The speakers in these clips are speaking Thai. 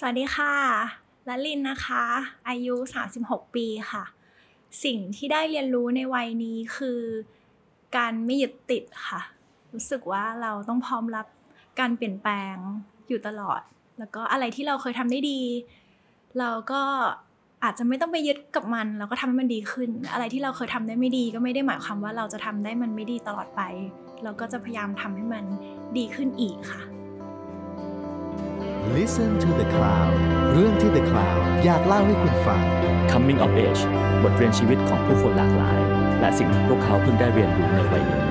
สวัสดีค่ะละลินนะคะ อายุ 36 ปีค่ะ สิ่งที่ได้เรียนรู้ในวัยนี้คือ การไม่ยึดติดค่ะ รู้สึกว่าเราต้องพร้อมรับการเปลี่ยนแปลงอยู่ตลอด แล้วก็อะไรที่เราเคยทำได้ดี เราก็อาจจะไม่ต้องไปยึดกับมัน เราก็ทำให้มันดีขึ้น อะไรที่เราเคยทำได้ไม่ดี ก็ไม่ได้หมายความว่าเราจะทำได้มันไม่ดีตลอดไป เราก็จะพยายามทำให้มันดีขึ้นอีกค่ะ Listen to the Cloud เรื่องที่ The Cloud อยากเล่าให้คุณฟัง Coming of Age บทเรียนชีวิตของผู้คนหลากหลาย และสิ่งที่พวกเขาเพิ่งได้เรียนรู้ในวัยนี้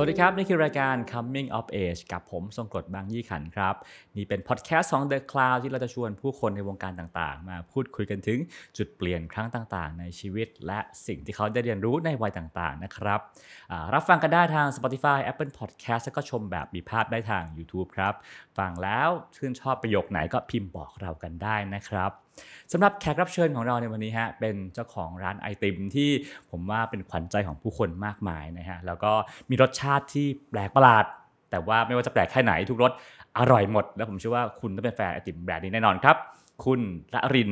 วัสดีครับ นี่คือรายการ Coming of Age กับผมทรงกรดบางยี่ขันครับ นี่เป็นพอดแคสต์ของ The Cloud ที่เราจะชวนผู้คนในวงการต่างๆ มาพูดคุยกันถึงจุดเปลี่ยนครั้งต่างๆ ในชีวิต และสิ่งที่เขาได้เรียนรู้ในวัยต่างๆ นะครับรับฟังกันได้ทาง Spotify Apple Podcast แล้วก็ชมแบบมีภาพได้ทาง YouTube ครับ ฟังแล้วชื่นชอบประโยคไหนก็พิมพ์บอกเรากันได้นะครับ สำหรับแขกรับเชิญของเราในวันนี้ฮะเป็นเจ้าของร้านไอติมที่ผมว่าเป็นขวัญใจของผู้คนมากมายนะฮะแล้วก็มีรสชาติที่แปลกประหลาด แต่ว่าไม่ว่าจะแปลกแค่ไหนทุกรสอร่อยหมด แล้วผมเชื่อว่าคุณต้องเป็นแฟนไอติมแบรนด์นี้แน่นอนครับ คุณละริน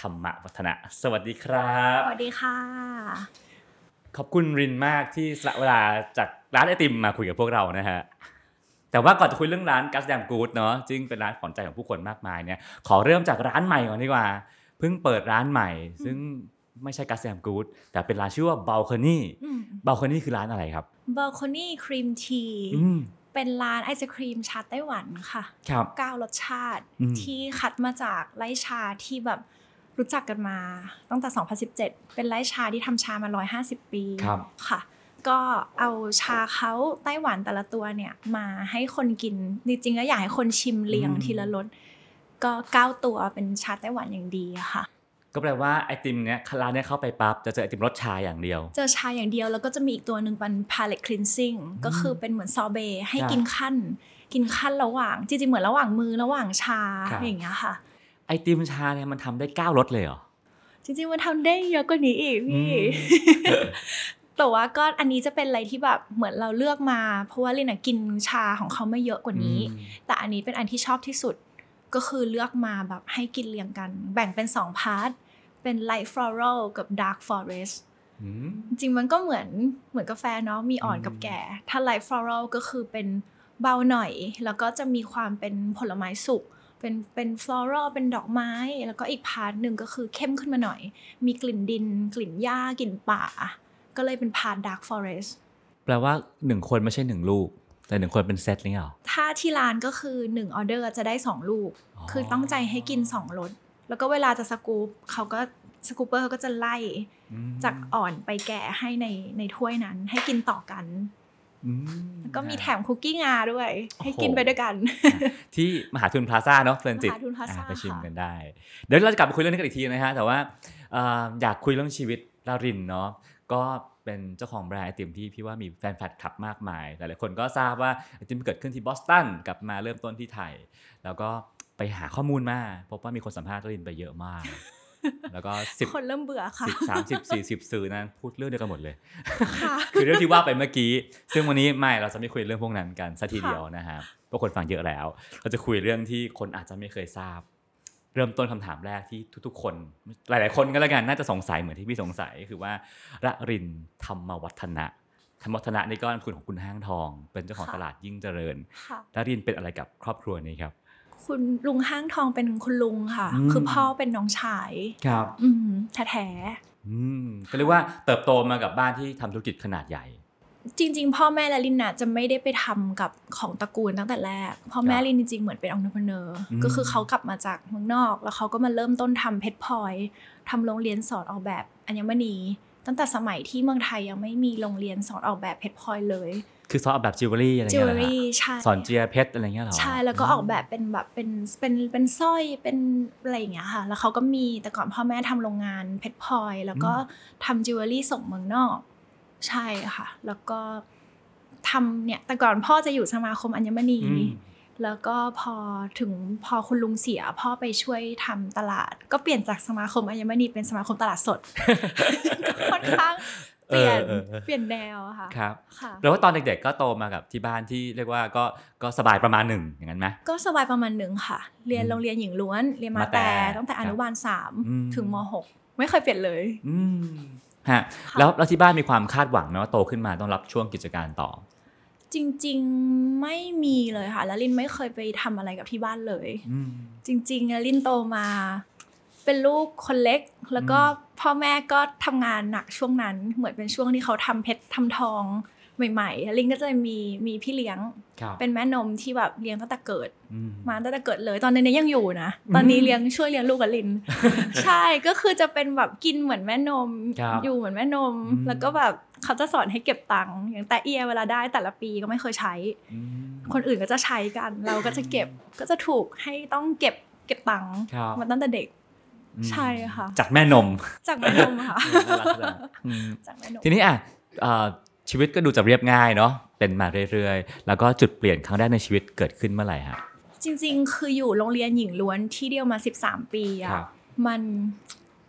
ธรรมวัฒนะ สวัสดีครับ สวัสดีค่ะ ขอบคุณรินมากที่สละเวลาจากร้านไอติมมาคุยกับพวกเรานะฮะ แต่ว่าก่อนจะคุยเรื่องร้านกัสแดมกูดเนาะซึ่งเป็นร้านขวัญใจของผู้คนมากมายเนี่ยขอเริ่มจากร้านใหม่ก่อนดีกว่าเพิ่งเปิดร้านใหม่ ซึ่งไม่ใช่กัสแดมกูดแต่เป็นร้านชื่อว่าบ a ลคอนี่อืมบ a ลคอนี่คือร้านอะไรครับบ a l c o n y Cream Tea อืมเป็นร้านไอศครีมชาไต้หวันค่ะครับเก้ารสชาติอืมที่คัดมาจากไร่ชาที่แบบรู้จักกันมาตั้งแต่ 2017 เป็นไร่ชาที่ทำชามา 150 ปีครับค่ะ ก็เอาชาเขาไต้หวันแต่ละตัวเนี่ยมาให้คนกิน จริงๆก็อยากให้คนชิมเรียงอืมทีละรสก็เก้าตัวเป็นชาไต้หวันอย่างดีอะค่ะ ก็แปลว่าไอติมเนี้ยร้านเนี้ยเข้าไปปั๊บจะเจอไอติมรสชาอย่างเดียว เจอชาอย่างเดียวแล้วก็จะมีอีกตัวหนึ่งเป็น palate cleansing ก็คือเป็นเหมือนซอเบต์ให้ครับกินขั้น กินขั้นระหว่าง จริงๆเหมือนระหว่างมือระหว่างชาครับอย่างเงี้ยค่ะ ไอติมชาเนี่ยมันทำได้เก้ารสเลยเหรอจริงๆมันทำได้เยอะกว่านี้อีกพี่อืม แต่ว่าก็อันนี้จะเป็นอะไรที่แบบเหมือนเราเลือกมา เพราะว่าลินอะกินชาของเขาไม่เยอะกว่านี้อืมแต่อันนี้เป็นอันที่ชอบที่สุดก็คือเลือกมาแบบให้กินเรียงกัน แบ่งเป็นสองพาร์ทเป็น light floral กับ dark forest อืมจริงๆมันก็เหมือนเหมือนกาแฟเนาะมีอ่อนอืมกับแก่ ถ้า light floral ก็คือเป็นเบาหน่อย แล้วก็จะมีความเป็นผลไม้สุกเป็นเป็น floral เป็นดอกไม้ แล้วก็อีก part หนึ่งก็คือเข้มขึ้นมาหน่อย มีกลิ่นดิน กลิ่นหญ้ากลิ่นป่า ก็เลยเป็นพาร์ท dark forest แปลว่าหนึ่งคนไม่ใช่หนึ่งลูก แต่หนึ่งคนเป็นเซตเลยเหรอถ้าที่ร้านก็คือ1ออเดอร์จะได้2ลูกอ๋อคือตั้งใจให้กิน2รสแล้วก็เวลาจะสกูปเขาก็ scooper เขาก็จะไล่อืมจากอ่อนไปแก่ให้ในในถ้วยนั้น ให้กินต่อกันอืมแล้วก็มีแถมคุกกี้งาด้วย ให้โอ้โหกินไปด้วยกันอะที่มหาทุนพลาซ่าเนาะเพลินจิตมหาทุน Plaza อะไปชิมค่ะกันได้ เดี๋ยวเราจะกลับไปคุยเรื่องนี้กันอีกทีนะฮะ แต่ว่าเอ่ออยากคุยเรื่องชีวิตระรินเนาะ ก็เป็นเจ้าของแบรนด์ไอติมที่พี่ว่ามีแฟนแฟนคลับมากมาย หลายๆคนก็ทราบว่าไอติมเกิดขึ้นที่บอสตันกลับมาเริ่มต้นที่ไทย แล้วก็ไปหาข้อมูลมาพบว่ามีคนสัมภาษณ์ลารินไปเยอะมาก แล้วก็สิบคนเริ่มเบื่อค่ะสิบสามสิบสี่สิบสื่อนั้นพูดเรื่องเดียวกันหมดเลยค่ะคือเรื่องที่ว่าไปเมื่อกี้ ซึ่งวันนี้ไม่เราจะไม่คุยเรื่องพวกนั้นกันสัทีค่ะเดียวนะฮะเพราะคนฟังเยอะแล้ว เราจะคุยเรื่องที่คนอาจจะไม่เคยทราบ เริ่มต้นคำถามแรกที่ทุกๆ คน หลายๆ คนก็แล้วกันน่าจะสงสัยเหมือนที่พี่สงสัยคือว่าระรินธรรมวัฒนะธรรมวัฒนะนี่ก็นามสกุลของคุณห้างทอง เป็นเจ้าของตลาดยิ่งเจริญค่ะระรินเป็นอะไรกับครอบครัวนี้ครับ คุณลุงห้างทองเป็นคุณลุงค่ะอืมคือพ่อเป็นน้องชายครับ อืมแท้อืมก็เรียกว่าเติบโตมากับบ้านที่ทำธุรกิจขนาดใหญ่ๆ จริง ๆ พ่อแม่และลินน่ะจะไม่ได้ไปทำกับของตระกูลตั้งแต่แรก พ่อแม่ครับลินจริงๆเหมือนเป็นองค์ประกอบอืมก็คือเขากลับมาจากเมืองนอก แล้วเขาก็มาเริ่มต้นทำเพชรพลอยทำโรงเรียนสอนออกแบบอัญมณีตั้งแต่สมัยที่เมืองไทยยังไม่มีโรงเรียนสอนออกแบบเพชรพลอยเลย คือซอฟแบบจิวเวลรี่อะไรจิวเงี้เวยลเหรอฮะรี่ใช่สอนเจียเพชรอะไรเงี้ยเหรอ ใช่ แล้วก็ออกแบบเป็นแบบเป็นเป็นเป็นสร้อยเป็นอะไรอย่างเงี้ยค่ะ แล้วเขาก็มีแต่ก่อนพ่อแม่ทำโรงงานเพชรพลอย แล้วก็ทำจิวเวลรี่ส่งเมืองนอก ใช่ค่ะ แล้วก็ทำเนี่ยแต่ก่อนพ่อจะอยู่สมาคมอัญมณีอืมแล้วก็พอถึงพอคุณลุงเสีย พ่อไปช่วยทำตลาด ก็เปลี่ยนจากสมาคมอัญมณีเป็นสมาคมตลาดสดก็ค่อนข้างเปลี่ยนเออเออเปลี่ยนแนวอะค่ะครับค่ะแล้วว่าตอนเด็กๆก็โตมากับที่บ้านที่เรียกว่าก็ก็สบายประมาณหนึ่งอย่างนั้นไหมก็สบายประมาณหนึ่งค่ะ เรียนอืมโรงเรียนหญิงล้วน เรียนมามาแต่แต่ตั้งแต่อนุบาลสามอืมถึงมหกไม่เคยเปลี่ยนเลยอืม ฮะค่ะแล้วแล้วที่บ้านมีความคาดหวังไหมว่าโตขึ้นมาต้องรับช่วงกิจการต่อ จริงๆไม่มีเลยค่ะ แล้วลินไม่เคยไปทำอะไรกับที่บ้านเลยอืมจริงๆอะลินโตมา เป็นลูกคนเล็ก แล้วก็อืมพ่อแม่ก็ทำงานหนักช่วงนั้น เหมือนเป็นช่วงที่เขาทำเพชรทำทอง ใหม่ๆลินก็จะมีมีพี่เลี้ยงครับเป็นแม่นมที่แบบเลี้ยงตั้งแต่เกิดอืมมาตั้งแต่เกิดเลยตอนนี้ยังอยู่นะ ตอนนี้อืมเลี้ยงช่วยเลี้ยงลูกกับลิน ใช่ก็คือจะเป็นแบบกินเหมือนแม่นมครับอยู่เหมือนแม่นมอืมแล้วก็แบบเขาจะสอนให้เก็บตังค์อย่างแต่เอียเวลาได้แต่ละปีก็ไม่เคยใช้อืมคนอื่นก็จะใช้กัน เราก็จะเก็บก็จะถูกให้ต้องเก็บเก็บตังค์ครับมาตั้งแต่เด็กอืมใช่ค่ะ จากแม่นม จากแม่นมค่ะน่ารักจังอืมจากแม่นมทีนี้อะเอ่อ ชีวิตก็ดูจะเรียบง่ายเนาะเป็นมาเรื่อยๆ แล้วก็จุดเปลี่ยนครั้งแรกในชีวิตเกิดขึ้นเมื่อไหร่ฮะจริง ๆ คืออยู่โรงเรียนหญิงล้วนที่เดียวมา 13 ปีครัอะบมัน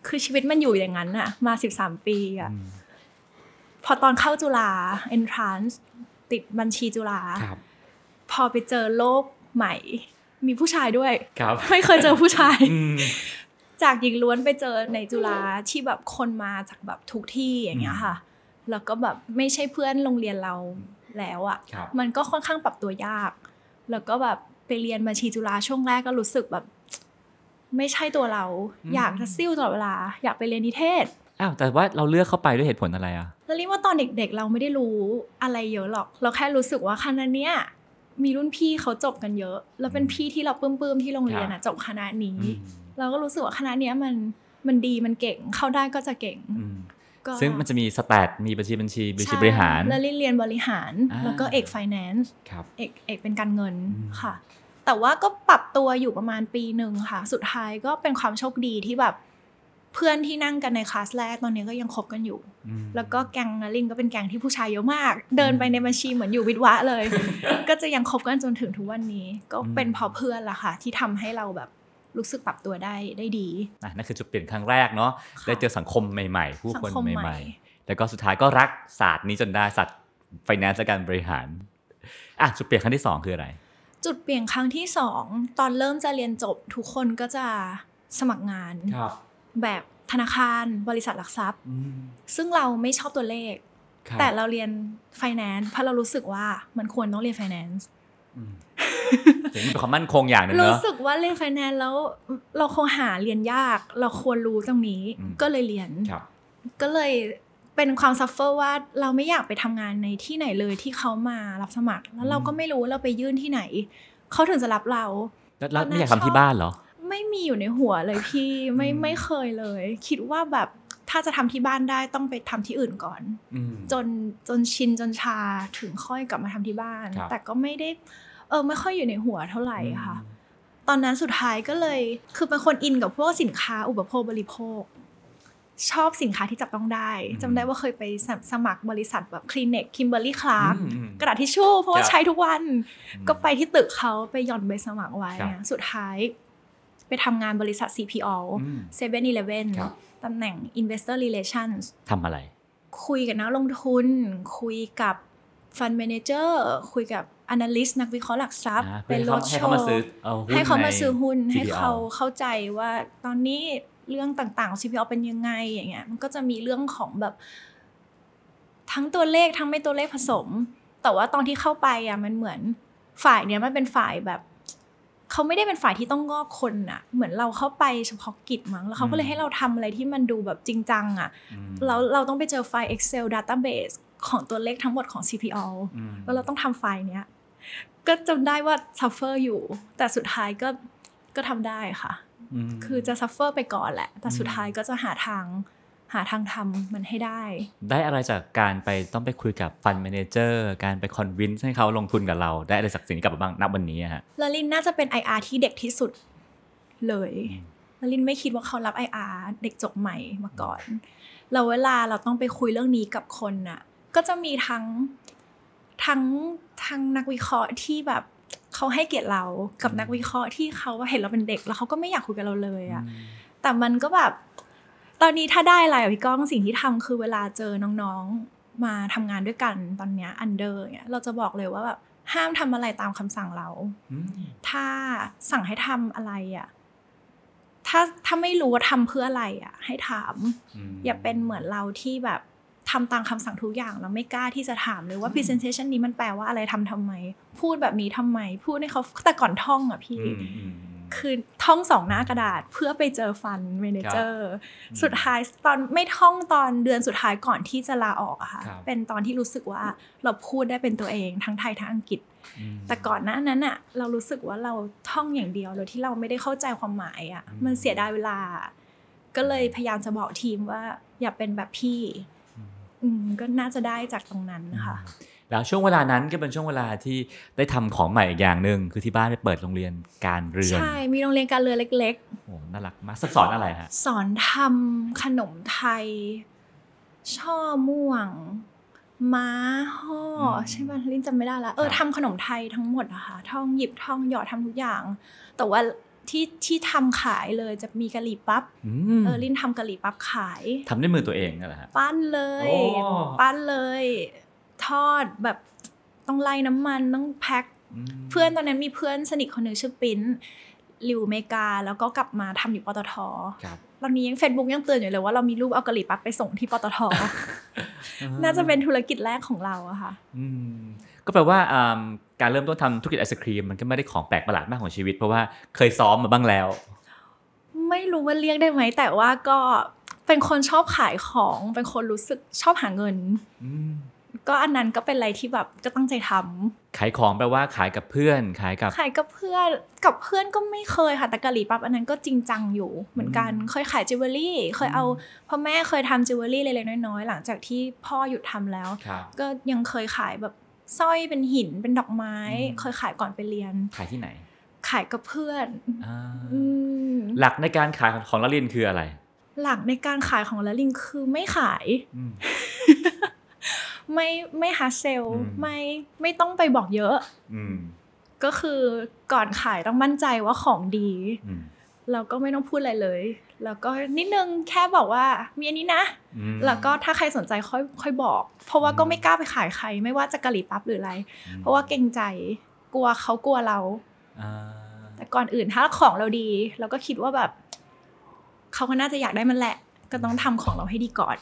คือชีวิตมันอยู่อย่างนั้นอะมา 13 ปีอะอืมพอตอนเข้าจุฬา entrance ติดบัญชีจุฬาครับพอไปเจอโลกใหม่ มีผู้ชายด้วยครับไม่เคยเจอผู้ชายอืมจากหญิงล้วนไปเจอในจุฬาที่แบบคนมาจากแบบทุกที่อย่างเงี้ยค่ะ แล้วก็แบบไม่ใช่เพื่อนโรงเรียนเราแล้วอะ่ะครับมันก็ค่อนข้างปรับตัวยาก แล้วก็แบบไปเรียนบัญชีจุฬาช่วงแรกก็รู้สึกแบบ ไม่ใช่ตัวเราอืมอยากจะซิ่วตลอดเวลา อยากไปเรียนนิเทศอ้าวแต่ว่าเราเลือกเข้าไปด้วยเหตุผลอะไรอะแล้วเรียกว่าตอนเด็กๆ เราไม่ได้รู้อะไรเยอะหรอก เราแค่รู้สึกว่าคณะเนี้ยมีรุ่นพี่เขาจบกันเยอะ แล้วเป็นพี่ที่เราปลื้มๆที่โรงเรียนครัอะบจบคณะนี้อืมเราก็รู้สึกว่าคณะเนี้ยมันมันดีมันเก่งเข้าได้ก็จะเก่งอืมก็ ซึ่งมันจะมีสแตทมีบัญชีบัญชีบัญชีใช่บริหาร แล้วเรียนบริหารอ่าแล้วก็เอก finance ครับเอกเอกเป็นการเงินอืมค่ะ แต่ว่าก็ปรับตัวอยู่ประมาณปีหนึ่งค่ะ สุดท้ายก็เป็นความโชคดีที่แบบเพื่อนที่นั่งกันในคลาสแรกตอนนี้ก็ยังคบกันอยู่อืมแล้วก็แก๊งนารินก็เป็นแก๊งที่ผู้ชายเยอะมาก เดินไปในบัญชีเหมือนอยู่วิทวะเลย ก็จะยังคบกันจนถึงทุกวันนี้ ก็เป็นเพอเพื่อนละค่ะ ที่ทำให้เราแบบ รู้สึกปรับตัวได้ได้ดีอะนั่นคือจุดเปลี่ยนครั้งแรกเนาะค่ะได้เจอสังคมใหม่ๆ ผู้คนสังคมใหม่ใหม่ ๆ แล้วก็สุดท้ายก็รักศาสตร์นี้จนได้ศาสตร์ไฟแนนซ์และการบริหารอะจุดเปลี่ยนครั้งที่สองคืออะไร จุดเปลี่ยนครั้งที่สองตอนเริ่มจะเรียนจบทุกคนก็จะสมัครงานครับแบบธนาคารบริษัทหลักทรัพย์อืมซึ่งเราไม่ชอบตัวเลขครับแต่เราเรียน finance เพราะเรารู้สึกว่ามันควรต้องเรียน finance อืมถึงเป็นความมั่นคงอย่างหนึ่งเนาะรู้สึกว่าเรียน finance แล้ว เราคงหาเรียนยาก เราควรรู้ตรงนี้อืมก็เลยเรียนครับก็เลยเป็นความ suffer ว่าเราไม่อยากไปทำงานในที่ไหนเลยที่เขามารับสมัคร แล้วเราก็ไม่รู้ว่าเราไปยื่นที่ไหน เขาถึงจะรับเรา แล้วแล้วตอนนั้นไม่อยากทำที่ชอบบ้านเหรอ ไม่มีอยู่ในหัวเลยพี่ไม่อืมไม่เคยเลย คิดว่าแบบถ้าจะทำที่บ้านได้ต้องไปทำที่อื่นก่อนอืมจนจนชินจนชาถึงค่อยกลับมาทำที่บ้านครับแต่ก็ไม่ได้ เออไม่ค่อยอยู่ในหัวเท่าไหร่ค่ะ ตอนนั้นสุดท้ายก็เลยคือเป็นคนอินกับพวกสินค้าอุปโภคบริโภค ชอบสินค้าที่จับต้องได้อืมจำได้ว่าเคยไปสมสมัครบริษัทแบบคลินิกคิมเบอร์รี่คลาร์กอืมอืมกระดาษทิชชู่เพราะว่าครับใช้ทุกวันอืมก็ไปที่ตึกเขาไปหย่อนใบสมัครไว้ครับอะสุดท้าย ไปทำงานบริษัท CPO อืม 7-Eleven ครับตำแหน่ง Investor Relations ทำอะไร คุยกับนักลงทุน คุยกับ ฟัน d m ม n เจอร์คุยกับ Analyst นักวิเคราะห์หลักทรัพย์อ่าเป็นเพื่รอถให้โชเขามาว์ซื้อเอาหุ้นให้เขามาในซื้อหุ้นให้ CPO เขาเข้าใจว่าตอนนี้เรื่องต่างๆของ CPO เป็นยังไงอย่างเงี้ยมันก็จะมีเรื่องของแบบ ทั้งตัวเลขทั้งไม่ตัวเลขผสม แต่ว่าตอนที่เข้าไปอะมันเหมือนฝ่ายเนี้ยมันเป็นฝ่ายแบบ เขาไม่ได้เป็นฝ่ายที่ต้องงอกคนอะเหมือนเราเข้าไปเฉพาะกิจมั้งแล้วเขาก็เลยให้เราทำอะไรที่มันดูแบบจริงจังอะอืมแล้วเราต้องไปเจอไฟล์ Excel database ของตัวเลขทั้งหมดของ CPO อืมแล้วเราต้องทำไฟล์เนี้ยก็จำได้ว่า suffer อยู่ แต่สุดท้ายก็ก็ทำได้ค่ะมคือจะ suffer ไปก่อนแหละ แต่สุดอืมท้ายก็จะหาทาง หาทางทำมันให้ได้ ได้อะไรจากการไปต้องไปคุยกับฟัน d m ม n เจอร์การไปคอนวินส์ให้เขาลงทุนกับเรา ได้อะไรจากสิ่งนี้กลับมาบ้างนับวันนี้อะฮะแล้วลินน่าจะเป็น IR ที่เด็กที่สุดเลยอืมแล้วลินไม่คิดว่าเขารับ IR เด็กจบใหม่มาก่อนแล้วเวลาเราต้องไปคุยเรื่องนี้กับคนน่ะ ก็จะมีทั้งทั้งทั้งนักวิเคราะห์ที่แบบเขาให้เกียรติเรากับนักวิเคราะห์ที่เขาเห็นเราเป็นเด็กแล้วเขาก็ไม่อยากคุยกับเราเลยอะแต่มันก็แบบ ตอนนี้ถ้าได้อะไรอะพี่ก้องสิ่งที่ทำคือเวลาเจอน้องๆมาทำงานด้วยกันตอนเนี้ยอันเดอร์เนี่ยเราจะบอกเลยว่าแบบห้ามทำอะไรตามคำสั่งเราอืมถ้าสั่งให้ทำอะไรอะถ้าถ้าไม่รู้ว่าทำเพื่ออะไรอะ ให้ถามมอย่าเป็นเหมือนเราที่แบบทำตามคำสั่งทุกอย่างแล้วไม่กล้าที่จะถามเลยว่า presentation นี้มันแปลว่าอะไรทำทำไม พูดแบบนี้ทำไม พูดให้เขาแต่ก่อนท่องอะพี่อืมอืม คือท่องสองหน้ากระดาษเพื่อไปเจอ fund manager อืมสุดท้ายตอนไม่ท่องตอนเดือนสุดท้ายก่อนที่จะลาออกอะค่ะครับเป็นตอนที่รู้สึกว่าเราพูดได้เป็นตัวเองทั้งไทยทั้งอังกฤษอืมแต่ก่อนหน้านั้นอะเรารู้สึกว่าเราท่องอย่างเดียวโดยที่เราไม่ได้เข้าใจความหมายอะอืมมันเสียดายเวลา ก็เลยพยายามจะบอกทีมว่า อย่าเป็นแบบพี่ อืมอืมก็น่าจะได้จากตรงนั้นนะคะ แล้วช่วงเวลานั้นก็เป็นช่วงเวลาที่ได้ทำของใหม่อีกอย่างหนึ่งคือที่บ้านไปเปิดโรงเรียนการเรือน ใช่ มีโรงเรียนการเรือเล็กโอ้น่ารักมากสอนอะไรฮะๆสอนทำขนมไทย ช่อม่วง ม้าห่ออมใช่ไหมลินจำไม่ได้ละเออครับทำขนมไทยทั้งหมดอะค่ะท่องหยิบท่องหยอดทำทุกอย่าง แต่ว่าที่ที่ทำขายเลยจะมีกะหรี่ปั๊บอืมเออลินทำกะหรี่ปั๊บขายทำด้วยมือตัวเองนั่นแหละฮะปั้นเลยโอ้ปั้นเลย ทอดแบบต้องไล่น้ำมันต้องแพ็คมเพื่อนตอนนั้นมีเพื่อนสนิทคนหนึ่งชื่อปิ้นอยู่อเมริกา แล้วก็กลับมาทำอยู่ปตทครับตอนนี้ยังเฟซบุ๊กยังเตือนอยู่เลยว่าเรามีรูปเอากะหรี่ปั๊บไปส่งที่ปตท น่าจะเป็นธุรกิจแรกของเราอะค่ะอืมก็แปลว่าอ่าการเริ่มต้นทำธุรกิจไอศครีมมันก็ไม่ได้ของแปลกประหลาดมากของชีวิต เพราะว่าเคยซ้อมมาบ้างแล้ว ไม่รู้ว่าเรียกได้ไหม แต่ว่าก็เป็นคนชอบขายของ เป็นคนรู้สึกชอบหาเงินอืม ก็อันนั้นก็เป็นอะไรที่แบบก็ตั้งใจทำขายของแปลว่าขายกับเพื่อน ขายกับขายกับเพื่อนกับเพื่อนก็ไม่เคยค่ะแต่กะหรี่ปั๊บอันนั้นก็จริงจังอยู่เหมือนกันอืมเคยขายจิวเวลรี่เคยเอาพ่อแม่เคยทำจิวเวลรี่เล็กๆน้อยๆหลังจากที่พ่อหยุดทำแล้วครับก็ยังเคยขายแบบสร้อยเป็นหินเป็นดอกไม้อืมเคยขายก่อนไปเรียน ขายที่ไหน ขายกับเพื่อนอ่าอืมหลักในการขายของละลินคืออะไร หลักในการขายของละลิงคือไม่ขายอืม ไม่ไม่หาเซลอืมไม่ไม่ต้องไปบอกเยอะอืมก็คือก่อนขายต้องมั่นใจว่าของดีอืมเราก็ไม่ต้องพูดอะไรเลย แล้วก็นิดนึงแค่บอกว่ามีอันนี้นะอืมแล้วก็ถ้าใครสนใจค่อยค่อยบอก เพราะว่าก็ไม่กล้าไปขายใคร ไม่ว่าจะกะหรี่ปั๊บหรืออะไร เพราะว่าเกรงใจกลัวเขากลัวเราอ่าแต่ก่อนอื่นถ้าของเราดี เราก็คิดว่าแบบเขาก็น่าจะอยากได้มันแหละ ก็ต้องทำของเราให้ดีก่อน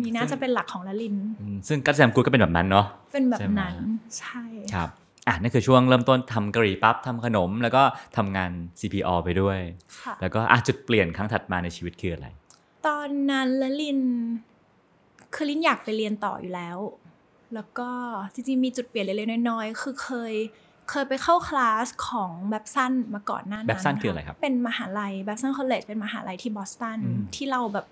นี่น่าจะเป็นหลักของละลินอืมซึ่งกัจแซมกูดก็เป็นแบบนั้นเนาะเป็นแบบใช่ไหมนั้นใช่ครับอะนั่นคือช่วงเริ่มต้นทำกะหรี่ปั๊บทำขนม แล้วก็ทำงาน CPO ไปด้วยค่ะแล้วก็อะจุดเปลี่ยนครั้งถัดมาในชีวิตคืออะไร ตอนนั้นละลิน คือลินอยากไปเรียนต่ออยู่แล้ว แล้วก็จริงๆมีจุดเปลี่ยนเล็กๆน้อยๆ คือเคยเคยไปเข้าคลาสของแบบสั้นมาก่อนหน้านั้นแบบสั้นคืออะไรครับ เป็นมหาลัยแบบสั้นคอลเลจเป็นมหาลัยที่บอสตันอืมที่เราแบบ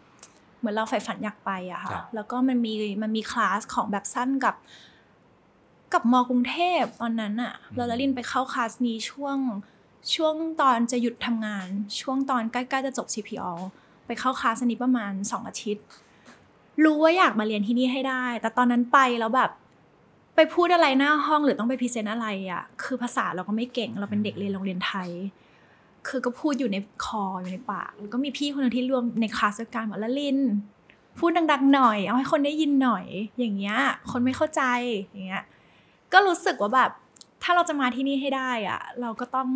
เหมือนเราใฝ่ฝันอยากไปอะครัค่ะบแล้วก็มันมีมันมีคลาสของแบบสั้นกับ กับมกรุงเทพตอนนั้นอะเราละลินไปเข้าคลาสนี้ช่วงช่วงตอนจะหยุดทำงาน ช่วงตอนใกล้ๆจะจบ CPO ไปเข้าคลาสอันนี้ประมาณสองอาทิตย์ รู้ว่าอยากมาเรียนที่นี่ให้ได้ แต่ตอนนั้นไปแล้วแบบไปพูดอะไรหน้าห้องหรือต้องไปพรีเซนต์อะไรอะคือภาษาเราก็ไม่เก่ง เราเป็นเด็กเรียนโรงเรียนไทย คือก็พูดอยู่ในคออยู่ในปาก แล้วก็มีพี่คนหนึงที่รวมในคลาสด้วยกันบอกละลิน พูดดังๆหน่อย เอาให้คนได้ยินหน่อย อย่างเงี้ย คนไม่เข้าใจ อย่างเงี้ย ก็รู้สึกว่าแบบ ถ้าเราจะมาที่นี่ให้ได้อะเราก็ต้อง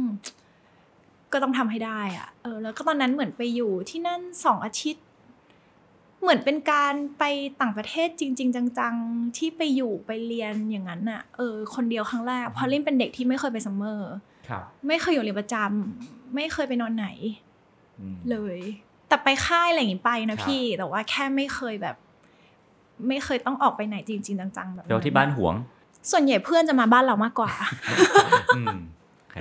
ก็ต้องทำให้ได้อะเออ แล้วก็ตอนนั้นเหมือนไปอยู่ที่นั่นสองอาทิตย์ เหมือนเป็นการไปต่างประเทศจริง ๆ จังๆ ที่ไปอยู่ไปเรียนอย่างนั้นอะเออ คนเดียวครั้งแรกพราะลินเป็นเด็กที่ไม่เคยไปซัมเมอร์ ไม่เคยอยู่เรียนประจำไม่เคยไปนอนไหนอืมเลย แต่ไปค่ายอะไรอย่างงี้ไปครันะบพี่ แต่ว่าแค่ไม่เคยแบบ ไม่เคยต้องออกไปไหนจริง ๆ จังๆแบบแปลว่าที่บ้านหวง ส่วนใหญ่เพื่อนจะมาบ้านเรามากกว่าอืมโอเค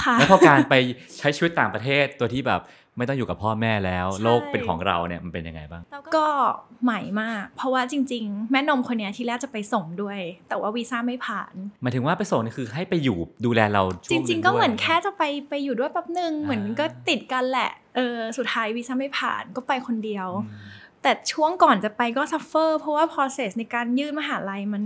ค่ะแล้วพอการไปใช้ชีวิตต่างประเทศตัวที่แบบ ไม่ต้องอยู่กับพ่อแม่แล้วใช่โลกเป็นของเราเนี่ยมันเป็นยังไงบ้าง ก็ใหม่มาก เพราะว่าจริง ๆ แม่นมคนเนี้ยที่แรกจะไปส่งด้วย แต่ว่าวีซ่าไม่ผ่านหมายถึงว่าไปส่งนี่คือให้ไปอยู่ดูแลเราช่จวงริงนึ่ๆก็เหมือนด้วยแค่จะไปไปอยู่ด้วยแป๊บนึงเหมือนอ่าก็ติดกันแหละเออสุดท้ายวีซ่าไม่ผ่านก็ไปคนเดียวอืมแต่ช่วงก่อนจะไปก็ซัฟเฟอร์เพราะว่า process ในการยื่นมหาลัยมัน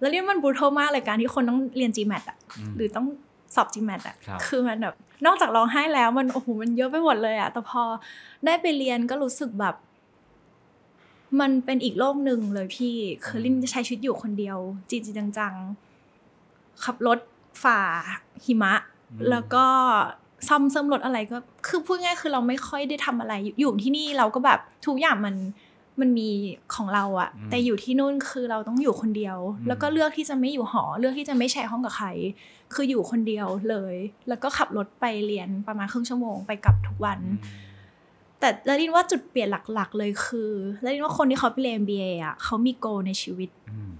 แล้วเรียกมันบูทมากเลยการที่คนต้องเรียน GMAT อะอืมหรือต้องสอบ GMAT อะครับคือมันแบบ นอกจากร้องไห้แล้วมันโอ้โหมันเยอะไปหมดเลยอะแต่พอได้ไปเรียนก็รู้สึกแบบ มันเป็นอีกโลกหนึ่งเลยพี่คือลินจะใช้ชีวิตอยู่คนเดียวจริงๆจังๆขับรถฝ่าหิมะอืมแล้วก็ซ่อมเสริมรถอะไรก็ คือพูดง่ายคือเราไม่ค่อยได้ทำอะไรอยู่อยู่ที่นี่เราก็แบบทุกอย่างมัน มันมีของเราอะอืมแต่อยู่ที่นู่นคือเราต้องอยู่คนเดียวอืมแล้วก็เลือกที่จะไม่อยู่หอ เลือกที่จะไม่แชร์ห้องกับใคร คืออยู่คนเดียวเลย แล้วก็ขับรถไปเรียนประมาณครึ่งชั่วโมงไปกลับทุกวัน แต่แล้วลินว่าจุดเปลี่ยนหลัก ๆ เลยคือแล้วลินว่าคนที่เขาไปเรียน MBA อะเขามีโกในชีวิตอืม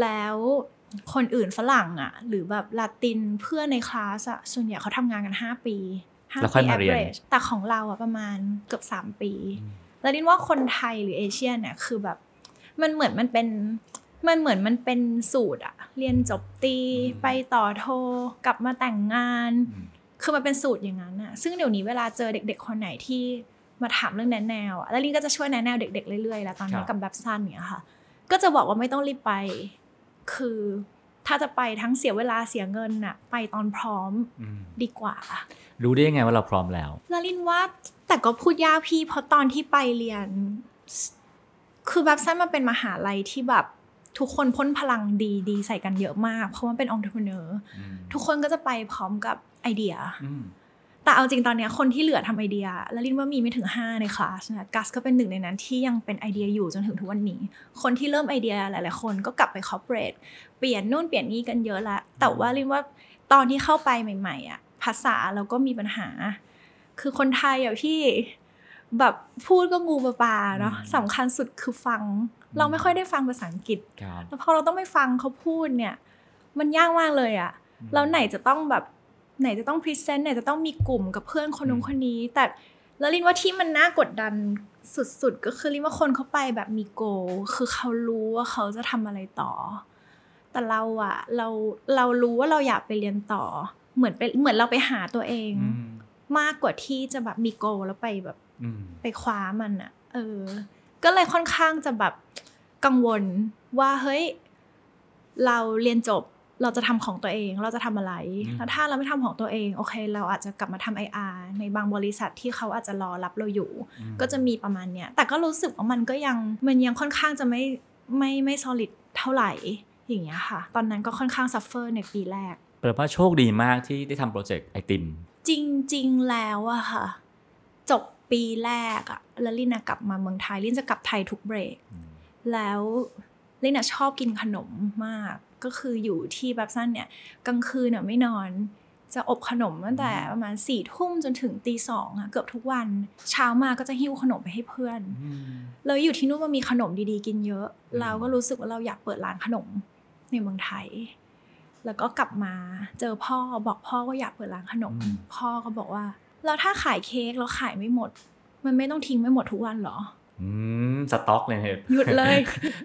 แล้วคนอื่นฝรั่งอะหรือแบบลาตินเพื่อนในคลาสอะส่วนใหญ่เขาทำงานกัน5ปีห้าแล้วค่ปีอยมาเรียน average แต่ของเราอะประมาณเกือบ3ปีอืม แล้วลินว่าคนไทยหรือเอเชียเนี่ยคือแบบ มันเหมือนมันเป็นมันเหมือนมันเป็นสูตรอะเรียนจบตรีไปต่อโทกลับมาแต่งงานอืมคือมันเป็นสูตรอย่างนั้นอะซึ่งเดี๋ยวนี้เวลาเจอเด็ก ๆ คนไหนที่มาถามเรื่องแนะแนวอะแล้วลินก็จะช่วยแนะแนวเด็ก ๆ เรื่อยๆแล้วตอนนี้กับแบบสั้นเนี่ยค่ะ ก็จะบอกว่าไม่ต้องรีบไป คือ ถ้าจะไปทั้งเสียเวลาเสียเงินอะไปตอนพร้อมอืมดีกว่า รู้ได้ยังไงว่าเราพร้อมแล้วแล้วลินว่าแต่ก็พูดยากพี่ เพราะตอนที่ไปเรียน คือ Babson มันเป็นมหาลัยที่แบบทุกคนพ่นพลังดีๆใส่กันเยอะมาก เพราะว่าเป็นองค์ r e เนอร์อืมทุกคนก็จะไปพร้อมกับไอเดียอืม แต่เอาจริงตอนเนี้ยคนที่เหลือทำไอเดีย ระรินว่ามีไม่ถึง 5 ในคลาสนะ Guss ก็เป็นหนึ่งในนั้นที่ยังเป็นไอเดียอยู่จนถึงทุกวันนี้ คนที่เริ่มไอเดียหลาย ๆ คนก็กลับไป corporateเปลี่ยนนู่นเปลี่ยนนี่กันเยอะละ แต่ว่ารินว่าตอนที่เข้าไปใหม่ ๆอะภาษาเราก็มีปัญหา คือคนไทยอะพี่แบบพูดก็งูๆปลาๆเนาะอืมสำคัญสุดคือฟัง เราไม่ค่อยได้ฟังภาษาอังกฤษครับแล้วพอเราต้องไปฟังเขาพูดเนี่ย มันยากมากเลยอะแล้วไหนจะต้องแบบ ไหนจะต้อง present ไหนจะต้องมีกลุ่มกับเพื่อนคนนู้นคนนี้ แต่แล้วลินว่าที่มันน่ากดดันสุดๆ ก็คือรินว่าคนเขาไปแบบมี goal คือเขารู้ว่าเขาจะทำอะไรต่อ แต่เราอะเราเรารู้ว่าเราอยากไปเรียนต่อ เหมือนไปเหมือนเราไปหาตัวเองอืมมากกว่าที่จะแบบมีโกแล้วไปแบบอืมไปคว้ามันอะเออ ก็เลยค่อนข้างจะแบบกังวลว่าเฮ้ย เราเรียนจบ เราจะทำของตัวเองเราจะทำอะไรอืมแล้วถ้าเราไม่ทำของตัวเองโอเค เราอาจจะกลับมาทำไออาในบางบริษัทที่เขาอาจจะรอรับเราอยู่อืมก็จะมีประมาณเนี้ยแต่ก็รู้สึกว่ามันก็ยังมันยังค่อนข้างจะไม่ไม่ไม่ solid เท่าไหร่อย่างเงี้ยค่ะ ตอนนั้นก็ค่อนข้าง suffer ในปีแรกแปลว่าโชคดีมากที่ได้ทำโปรเจกต์ไอติม จริง ๆ แล้วอะค่ะ จบปีแรกอะแล้วลินอะกลับมาเมืองไทยลินจะกลับไทยทุกเบรกอืมแล้วลินอะชอบกินขนมมาก ก็คืออยู่ที่แบบสั้นเนี่ยกลางคืนอะไม่นอนจะอบขนมตั้งแต่ประมาณสี่ทุ่มจนถึงตีสองอะเกือบทุกวัน เช้ามาก็จะหิ้วขนมไปให้เพื่อนอืมแล้วอยู่ที่นู่นมันมีขนมดีๆ กินเยอะอืมเราก็รู้สึกว่าเราอยากเปิดร้านขนมในเมืองไทย แล้วก็กลับมาเจอพ่อบอกพ่อว่าอยากเปิดร้านขนม พ่อก็บอกว่าแล้วถ้าขายเค้กแล้วขายไม่หมด มันไม่ต้องทิ้งไม่หมดทุกวันเหรออืม สต็อกเลยเนี่ยหยุดเลย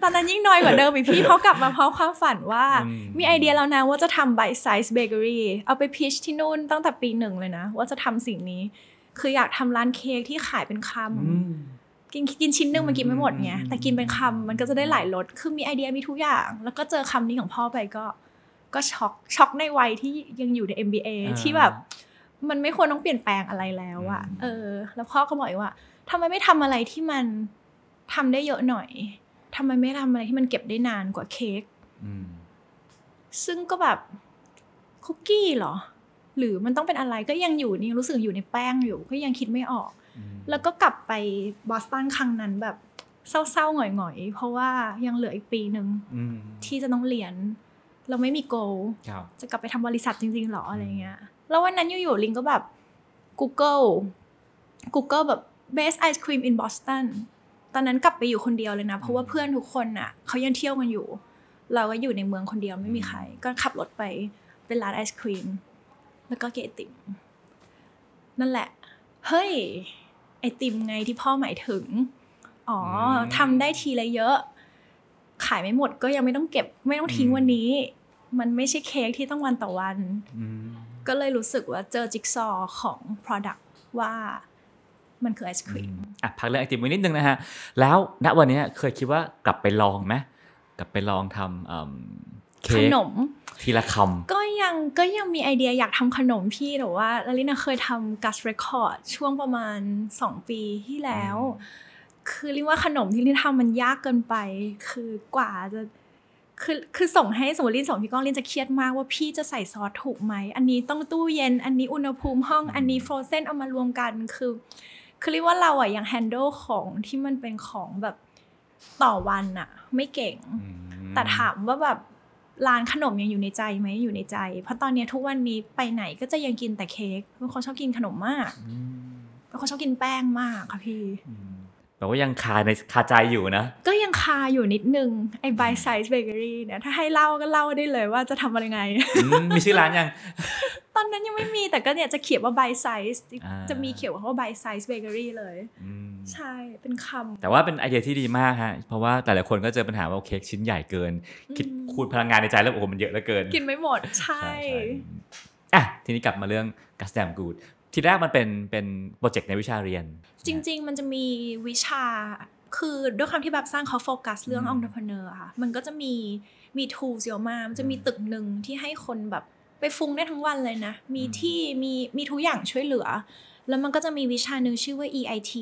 ตอนนั้นยิ่งน้อยกว่าเดิมอีกพี่เพราะกลับมาเพราะความฝันว่าอืมมีไอเดียแล้วนะว่าจะทำ bite size bakery เอาไปพิชที่นู่นตั้งแต่ปีหนึ่งเลยนะ ว่าจะทำสิ่งนี้ คืออยากทำร้านเค้กที่ขายเป็นคำอืมกินกินชิ้นหนึงมันกินไม่หมดไงอืมแต่กินเป็นคำมันก็จะได้หลายรสคือมีไอเดียมีทุกอย่าง แล้วก็เจอคำนี้ของพ่อไปก็ ก็ช็อกช็อกในวัยที่ยังอยู่ใน MBA ที่แบบ มันไม่ควรต้องเปลี่ยนแปลงอะไรแล้วอะอืมเออ แล้วพ่อก็บอกอีกว่า ทำไมไม่ทำอะไรที่มันทำได้เยอะหน่อยทำไมไม่ทำอะไรที่มันเก็บได้นานกว่าเค้กอืมซึ่งก็แบบคุกกี้เหรอ หรือมันต้องเป็นอะไรก็ยังอยู่นี่รู้สึกอยู่ในแป้งอยู่ก็ยังคิดไม่ออกอืมแล้วก็กลับไปบอสตันครั้งนั้นแบบเศร้าๆหงอยๆ เพราะว่ายังเหลืออีกปีหนึ่งอืมที่จะต้องเรียน เราไม่มีโกครับจะกลับไปทำบริษัทจริงๆหรออะไรเงี้ย แล้ววันนั้นอยู่ๆลิงก็แบบ Google Google แบบ best ice cream in Boston ตอนนั้นกลับไปอยู่คนเดียวเลยนะ เพราะว่าเพื่อนทุกคนน่ะเขายังเที่ยวกันอยู่ เราก็อยู่ในเมืองคนเดียวไม่มีใคร ก็ขับรถไปเป็นร้านไอศครีมแล้วก็เกนไอติม นั่นแหละ เฮ้ย ไอติมไงที่พ่อหมายถึง อ๋ออมทำได้ทีละเยอะ ขายไม่หมดก็ยังไม่ต้องเก็บ ไม่ต้องทิ้งอืมวันนี้ มันไม่ใช่เค้กที่ต้องวันต่อวันอืมก็เลยรู้สึกว่าเจอจิ๊กซอว์ของ Product ว่า มันคือไอศครีมอะพักเรื่องไอติมไว้นิดนึงนะฮะ แล้วณวันเนี้ยเคยคิดว่ากลับไปลองไหมกลับไปลองทำเอิ่มเค้ขกนมทีละคก็ยังก็ยังมีไอเดียอยากทำขนมพี่แต่ว่าลลินาเคยทำกัสเรคคอร์ดช่วงประมาณ 2 ปีที่แล้ว คือเรียกว่าขนมที่ลินทำมันยากเกินไป คือกว่าจะคือคือส่งให้สมมติลินส่งพี่ก้องลินจะเครียดมากว่าพี่จะใส่ซอสถูกไหม อันนี้ต้องตู้เย็น อันนี้อุณหภูมิห้อง อันนี้ฟรอเซนเอามารวมกันคือ คือเรียกว่าเราอะยังแฮนด์ลของที่มันเป็นของแบบต่อวันอะไม่เก่งำอืมแต่ถามว่าแบบร้านขนมยังอยู่ในใจไหมอยู่ในใจ เพราะตอนเนี้ยทุกวันนี้ไปไหนก็จะยังกินแต่เค้กเป็นคนชอบกินขนมมากอืมเป็นคนชอบกินแป้งมากค่ะพี่อืมแปลว่ายังคาในคาใจอยู่นะ ก็ยังคาอยู่นิดนึง ไอ้ by size bakery เนี่ยถ้าให้เล่าก็เล่าได้เลยว่าจะทำอะไรไงอืมมีชื่อร้านยังต อนนั้นยังไม่มีแต่ก็เนี่ยจะเขียนว่า by size อ่าจะมีเขียนว่า by size bakery เลยอืมใช่เป็นคำแต่ว่าเป็นไอเดียที่ดีมากฮะเพราะว่าแต่ละคนก็เจอปัญหาว่าเค้กชิ้นใหญ่เกิน คิดอืมคูณพลังงานในใจแล้วโอ้โหมันเยอะเหลือเกิน กินไม่หมดใช่ใช่ใช่อะทีนี้กลับมาเรื่องกัสแดมกูดทีแรกมันเป็นเป็นโปรเจกต์ในวิชาเรียน จริง ๆ มันจะมีวิชาคือด้วยความที่แบบสร้างเขาโฟกัสเรื่องอืม entrepreneur อะค่ะมันก็จะมีมี tools เยอะมากมันจะมีตึกหนึ่งที่ให้คนแบบ ไปฟุ้งได้ทั้งวันเลยนะ มีอืมที่มีมีทุกอย่างช่วยเหลือ แล้วมันก็จะมีวิชาหนึ่งชื่อว่า EIT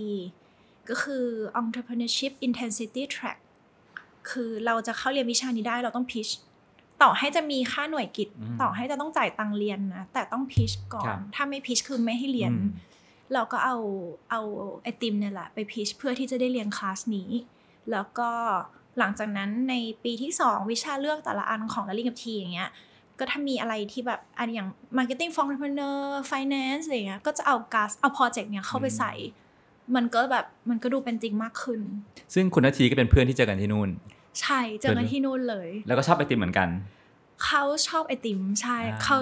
ก็คือ entrepreneurship intensity track คือเราจะเข้าเรียนวิชานี้ได้เราต้อง pitch ต่อให้จะมีค่าหน่วยกิจอืมต่อให้จะต้องจ่ายตังค์เรียนนะ แต่ต้อง pitch ก่อครันบถ้าไม่ pitch คือไม่ให้เรียนอืมเราก็เอาเอาไอติมเนี่ยแหละไปพิชเพื่อที่จะได้เรียนคลาสนี้ แล้วก็หลังจากนั้นในปีที่ 2 วิชาเลือกแต่ละอันของลลิงกับทีอย่างเงี้ย ก็ถ้ามีอะไรที่แบบอันอย่าง Marketing for Entrepreneur Finance อะไรเงี้ยก็จะเอากาสเอาโปรเจกต์เนี้ยเข้าไปใส่ มันก็แบบมันก็ดูเป็นจริงมากขึ้น ซึ่งคุณนาทีก็เป็นเพื่อนที่เจอกันที่นู่น ใช่เจอกันที่นู่นเลย แล้วก็ชอบไอติมเหมือนกัน เขาชอบไอติมใช่อ่าเขา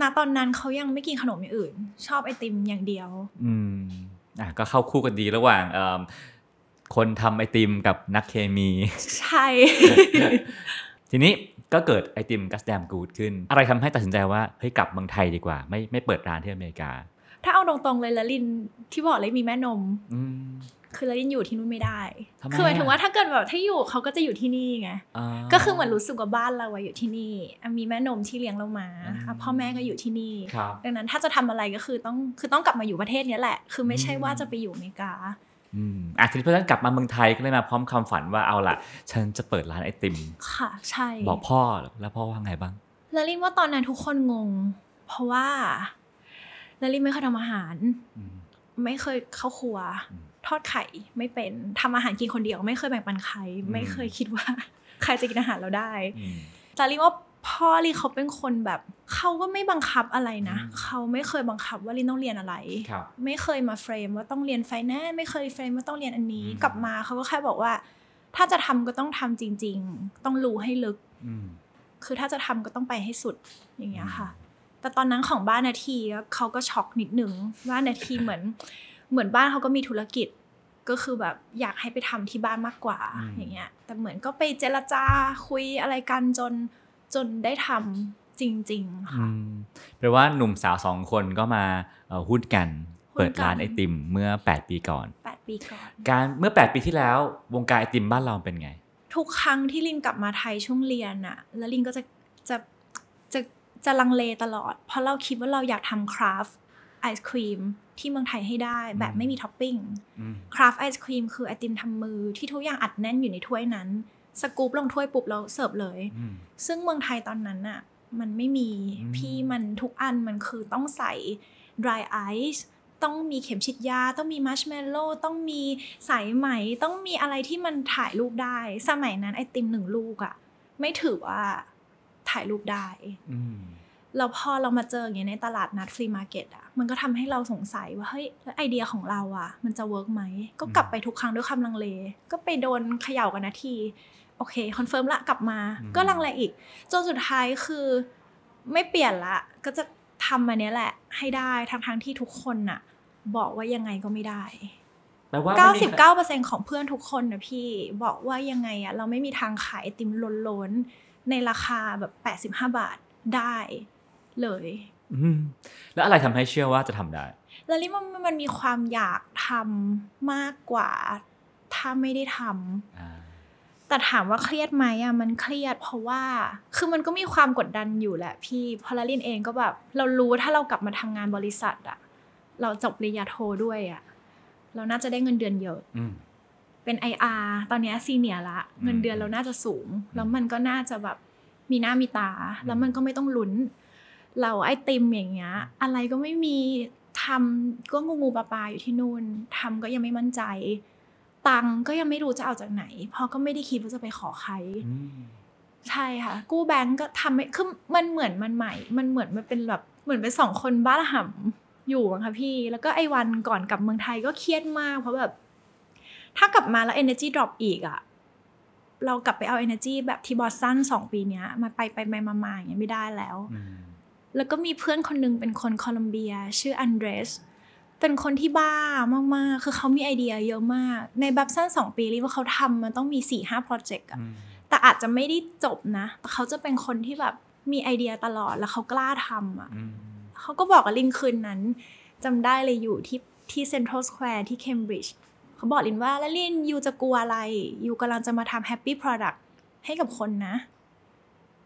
ณตอนนั้นเขายังไม่กินขนมอย่างอื่น ชอบไอติมอย่างเดียว อืมอะก็เข้าคู่กันดีระหว่างเอิ่มคนทำไอติมกับนักเคมี ใช่ ทีนี้ ก็เกิดไอติมกัสแดมกูดขึ้น อะไรทำให้ตัดสินใจว่าเฮ้ยกลับเมืองไทยดีกว่า ไม่ไม่เปิดร้านที่อเมริกา ถ้าเอาตรงๆเลยละลินที่บอกเลยมีแม่นมอืมคือละลินอยู่ที่นู่นไม่ได้ทำไมคือหมายถึงอะว่าถ้าเกิดแบบถ้าอยู่เขาก็จะอยู่ที่นี่ไงาก็คือเหมือนรู้สึกว่าบ้านเราอะอยู่ที่นี่อะมีแม่นมที่เลี้ยงเรามาอืมอะพ่อแม่ก็อยู่ที่นี่ครับดังนั้นถ้าจะทำอะไรก็คือต้องคือต้องกลับมาอยู่ประเทศเนี้ยแหละ คือไม่ใช่อืมว่าจะไปอยู่อเมริกา อืมอะทีนี้เพราะฉะนั้นกลับมาเมืองไทยก็เลยมาพร้อมคำฝันว่าเอาล่ะ ฉันจะเปิดร้านไอติม ค่ะ ใช่ บอกพ่อแล้วพ่อว่าไงบ้างแล้วลินว่าตอนนั้นทุกคนงง เพราะว่าแล้วลินไม่เคยทำอาหารอืมไม่เคยเข้าครัวอืมทอดไข่ไม่เป็นทำอาหารกินคนเดียว ไม่เคยแบ่งปันใครอืมไม่เคยคิดว่า ใครจะกินอาหารเราได้อืมแต่ลิว่า พ่อลิเขาเป็นคนแบบเขาก็ไม่บังคับอะไรนะอืมเขาไม่เคยบังคับว่าลินต้องเรียนอะไรครับไม่เคยมาเฟรมว่าต้องเรียนไฟแนนซ์ไม่เคยเฟรมว่าต้องเรียนอันนี้อืมกลับมาเขาก็แค่บอกว่า ถ้าจะทำก็ต้องทำจริง ๆ ต้องรู้ให้ลึกอืมคือถ้าจะทำก็ต้องไปให้สุดอย่างเงี้ยค่ะ แต่ตอนนั้นของบ้านนาทีเขาก็ช็อกนิดหนึ่งว่านาทีเหมือน เหมือนบ้านเขาก็มีธุรกิจก็คือแบบอยากให้ไปทำที่บ้านมากกว่าอืมอย่างเงี้ย แต่เหมือนก็ไปเจรจาคุยอะไรกันจน จนได้ทำจริงๆอืค่ะมแปลว่าหนุ่มสาวสองคนก็มาเอ่อหุ้นกันหุ้นกันเปิดร้านไอติมเมื่อ 8 ปีก่อนแปดปีก่อน การเมื่อ 8 ปีที่แล้ววงการไอติมบ้านเราเป็นไง ทุกครั้งที่รินกลับมาไทยช่วงเรียนอะแล้วรินก็จะจะจะจะลังเลตลอด เพราะเราคิดว่าเราอยากทำ craft ice cream ที่เมืองไทยให้ได้แบบไม่มีท็อปปิ้งอืม craft ice cream คือไอติมทำมือที่ทุกอย่างอัดแน่นอยู่ในถ้วยนั้น สกู๊ปลงถ้วยปุ๊บแล้วเสิร์ฟเลยอืมซึ่งเมืองไทยตอนนั้นอะมันไม่มีอืมพี่มันทุกอันมันคือต้องใส่ dry ice ต้องมีเข็มฉีดยา ต้องมีมาร์ชเมลโล่ต้องมีสายไหม ต้องมีอะไรที่มันถ่ายรูปได้ สมัยนั้นไอติมหนึ่งลูกอะไม่ถือว่าถ่ายรูปได้อืมแล้วพอเรามาเจออย่างเงี้ยในตลาดนัด flea market อะมันก็ทำให้เราสงสัยว่าเฮ้ยแล้วไอเดียของเราอะมันจะ work ไหม ก็กลับไปทุกครั้งด้วยความลังเล ก็ไปโดนเขย่ากันนาที โอเค confirm ละกลับมาอืมก็ลังเลอีก จนสุดท้ายคือไม่เปลี่ยนละ ก็จะทำมาเนี้ยแหละ ให้ได้ทั้งทั้งๆที่ทุกคนน่ะ บอกว่ายังไงก็ไม่ได้แปลว่าไม่มีใคร99%ของเพื่อนทุกคนนะพี่บอกว่ายังไงอะเราไม่มีทางขายไอติมล้วนๆในราคาแบบ85บาทได้เลยอืมแล้วอะไรทำให้เชื่อว่าจะทำได้แล้วลิมันมันมีความอยากทำมากกว่า ถ้าไม่ได้ทำอ่า แต่ถามว่าเครียดไหมอะมันเครียดเพราะว่า คือมันก็มีความกดดันอยู่แหละพี่เพราะลาลินเองก็แบบ เรารู้ถ้าเรากลับมาทำงานบริษัทอะเราจบปริญญาโทด้วยอะเราน่าจะได้เงินเดือนเยอะอืมเป็น IR ตอนเนี้ซีเนียละ เงินเดือนเราน่าจะสูง แล้วมันก็น่าจะแบบมีหน้ามีตา แล้วมันก็ไม่ต้องลุ้น เราไอติมอย่างเงี้ย อะไรก็ไม่มีทำก็งูงูปลาปลาอยู่ที่นู่นทำก็ยังไม่มั่นใจ ตังค์ก็ยังไม่รู้จะเอาจากไหนเพราะก็ไม่ได้คิดว่าจะไปขอใครอืมใช่ค่ะ กู้แบงก์ก็ทำไม่คือมันเหมือนมันใหม่ มันเหมือนมันเป็นแบบเหมือนเป็นสองคนบ้าระห่ำอยู่อะค่ะพี่ แล้วก็ไอ้วันก่อนกลับเมืองไทยก็เครียดมากเพราะแบบ ถ้ากลับมาแล้ว energy drop อีกอะเรากลับไปเอา energy แบบที่บอสตันสองปีเนี้ย มาไปไปไปมามาอย่างเงี้ยไม่ได้แล้วอืมแล้วก็มีเพื่อนคนหนึ่งเป็นคนโคลัมเบีย ชื่ออันเดรสเป็นคนที่บ้ามาก ๆ คือเขามีไอเดียเยอะมาก ใน Babson สองปีรินว่าเขาทำมันต้องมีสี่ห้า project อะอืมแต่อาจจะไม่ได้จบนะ แต่เขาจะเป็นคนที่แบบมีไอเดียตลอดแล้วเขากล้าทำอะอืมเขาก็บอกกับรินคืนนั้นจำได้เลยอยู่ที่ที่เซ็นทรัลสแควร์ที่เคมบริดจ์เขาบอกลินว่าแล้วลินยูจะกลัวอะไรยูกำลังจะมาทำแฮปปี้โปรดักต์ให้กับคนนะ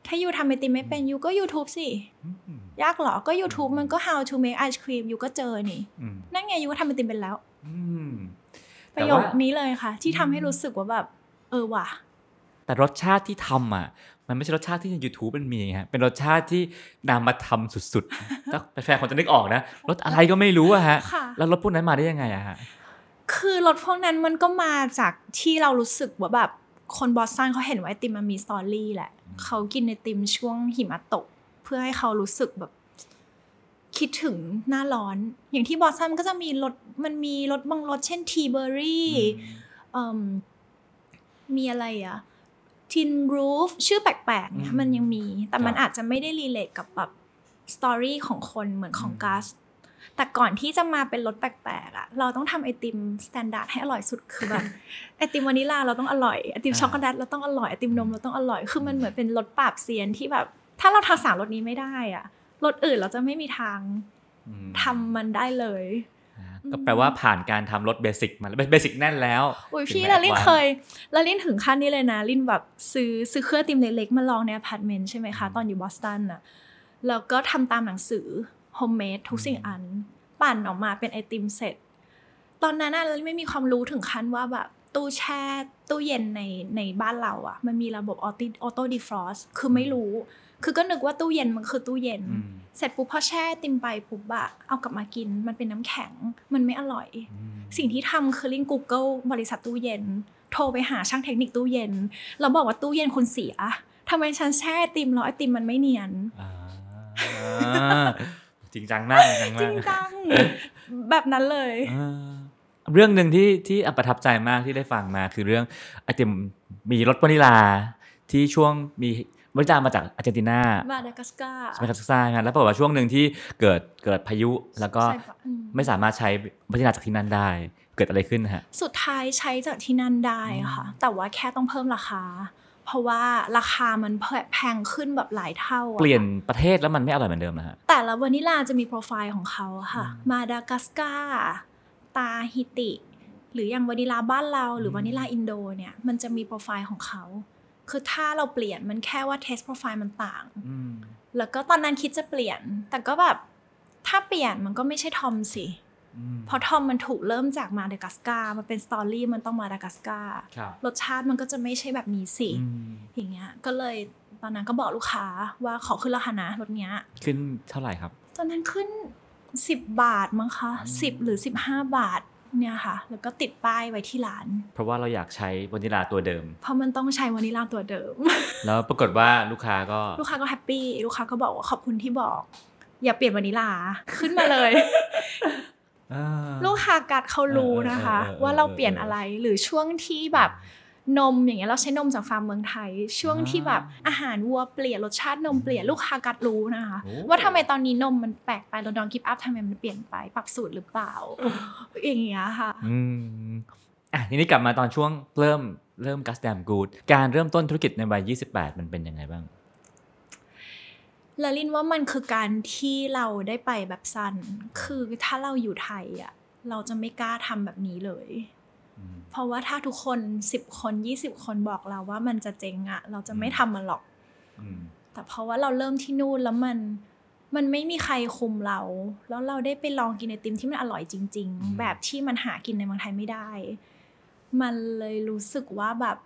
ถ้ายูทำไอติมไม่เป็นยูก็ YouTube สิอืมยากเหรอ ก็ YouTube มันก็ how to make ice cream ยูก็เจอนี่อืมนั่นไงยูก็ทำไอติมเป็นแล้วอืมปแต่ระโยว่าคนี้เลยค่ะ ที่ทำให้รู้สึกว่าแบบ เออว่ะ แต่รสชาติที่ทำอะ มันไม่ใช่รสชาติที่ใน YouTube มันมีฮะเป็นรสชาติที่นำมาทำสุดๆถ้าแฟนๆคนจะนึกออกนะรสอะไรก็ไม่รู้อะฮะค่ะแล้วรสพวกนั้นมาได้ยังไงอะฮะคือรถพวกนั้นมันก็มาจากที่เรารู้สึกว่าแบบ คนบอสตันเขาเห็นว่าไอติมมันมีสตอรี่แหละ เขากินไอติมช่วงหิมะตก เพื่อให้เขารู้สึกแบบ คิดถึงหน้าร้อน อย่างที่บอสตันมันก็จะมีรสมันมีรสบางรสเช่นทีเบอร์รี่มีอะไรอะทินรูฟชื่อแปลกๆเนี่ยอืมมันยังมี แต่มันครับอาจจะไม่ได้ relate กับแบบ story ของคนเหมือนของอืม Guss แต่ก่อนที่จะมาเป็นรสแปลกๆอะเราต้องทำไอติม standard ให้อร่อยสุดคือแบบไอติมวานิลลาเราต้องอร่อยไอติมช็อกโกแลตเราต้องอร่อยไอติมนมเราต้องอร่อยคือมันเหมือนเป็นรสปราบเซียนที่แบบ ถ้าเราทำสามรสนี้ไม่ได้อะรสอื่นเราจะไม่มีทางอืมทำมันได้เลยอ่าก็แปลว่าผ่านการทำรส basic มาแล้ว basic แน่นแล้วอุ้ยถึงพี่แม้แล้วลินว่าเคยแล้วลินถึงขั้นนี้เลยนะลินแบบซื้อซื้อเครื่องไอติมเล็กๆมาลองในอพาร์ตเมนต์ใช่ไหมคะ ตอนอยู่บอสตันอะแล้วก็ทำตามหนังสือ homemade ทุกสิ่งอัน ปั่นออกมาเป็นไอติมเสร็จ ตอนนั้นอะเราไม่มีความรู้ถึงขั้นว่าแบบตู้แช่ตู้เย็นในในบ้านเราอะมันมีระบบ auto auto defrost คือไม่รู้ คือก็นึกว่าตู้เย็นมันคือตู้เย็นอืมเสร็จปุ๊บพอแช่ไอติมไปปุ๊บอะเอากลับมากิน มันเป็นน้ำแข็งมันไม่อร่อยอืมสิ่งที่ทำคือลิง Google บริษัทตู้เย็น โทรไปหาช่างเทคนิคตู้เย็น แล้วบอกว่าตู้เย็นคุณเสียทำไมฉันแช่ไอติมแล้วไอติมมันไม่เนียนอ่า จริงจังมากจริงจริมากงจังแบบนั้นเลยอ่าเรื่องหนึ่งที่ที่ประทับใจมากที่ได้ฟังมาคือเรื่องไอติมมีรสวานิลาที่ช่วงมีวานิลามาจากอาร์เจนตินามาดากัสการ์ใช่ไหมครับซ่าๆแล้วปรากฏว่าช่วงหนึ่งที่เกิดเกิดพายุแล้วก็ใช่ปะอืมไม่สามารถใช้วานิลาจากที่นั่นได้ เกิดอะไรขึ้นฮะ สุดท้ายใช้จากที่นั่นได้ค่ะ แต่ว่าแค่ต้องเพิ่มราคา เพราะว่าราคามันแพงขึ้นแบบหลายเท่าอะเปลี่ยนประเทศแล้วมันไม่อร่อยเหมือนเดิมนะฮะ แต่ละวานิลาจะมีโปรไฟล์ของเขาอะค่ะ มาดากัสการ์ตาฮิติ หรืออย่างวานิลาบ้านเรา หรือวานิลาอินโดเนี่ยมันจะมีโปรไฟล์ของเขา คือถ้าเราเปลี่ยนมันแค่ว่าเทสโปรไฟล์มันต่างอืมแล้วก็ตอนนั้นคิดจะเปลี่ยน แต่ก็แบบถ้าเปลี่ยนมันก็ไม่ใช่ทอมสิอืม เพราะทอมมันถูกเริ่มจากมาดากัสการ์มันเป็นสตอรี่มันต้องมาดากัสการ์ครับรสชาติมันก็จะไม่ใช่แบบนี้สิอืมอย่างเงี้ย ก็เลยตอนนั้นก็บอกลูกค้าว่าขอขึ้นราคานะรถเนี้ย ขึ้นเท่าไหร่ครับ ตอนนั้นขึ้นสิบบาทมั้งคะอืมสิบหรือสิบห้าบาทเนี่ยค่ะ แล้วก็ติดป้ายไว้ที่ร้าน เพราะว่าเราอยากใช้วานิลลาตัวเดิม เพราะมันต้องใช้วานิลลาตัวเดิม แล้วปรากฏว่าลูกค้าก็ลูกค้าก็แฮปปี้ลูกค้าก็บอกว่าขอบคุณที่บอก อย่าเปลี่ยนวานิลลาขึ้นมาเลยอ่า ลูกค้า Guss เขารู้นะคะเออเออเออว่าเราเปลี่ยนอะไรหรือช่วงที่แบบนมอย่างเงี้ยเราใช้นมจากฟาร์มเมืองไทย ช่วงที่แบบอาหารวัวเปลี่ยนรสชาตินมเปลี่ยนลูกค้า Guss รู้นะคะโอ้ว่าทำไมตอนนี้นมมันแปลกไปเรา Don't Give Up ทำไมมันเปลี่ยนไปปรับสูตรหรือเปล่า อย่างเงี้ยค่ะอืมอะทีนี้กลับมาตอนช่วงเริ่มเริ่มกัสแดมกูดการเริ่มต้นธุรกิจในวัย 28 มันเป็นยังไงบ้าง ลลินว่ามันคือการที่เราได้ไปแบบสั้น คือถ้าเราอยู่ไทยอะเราจะไม่กล้าทำแบบนี้เลยออืมเพราะว่าถ้าทุกคนสิบคนยี่สิบคนบอกเราว่ามันจะเจ๊งอะเราจะไม่อืมทำมันหรอกอืมแต่เพราะว่าเราเริ่มที่นู่นแล้วมันมันไม่มีใครคุมเรา แล้วเราได้ไปลองกินไอติมที่มันอร่อยจริงอืมๆแบบที่มันหากินในเมืองไทยไม่ได้ มันเลยรู้สึกว่าแบบ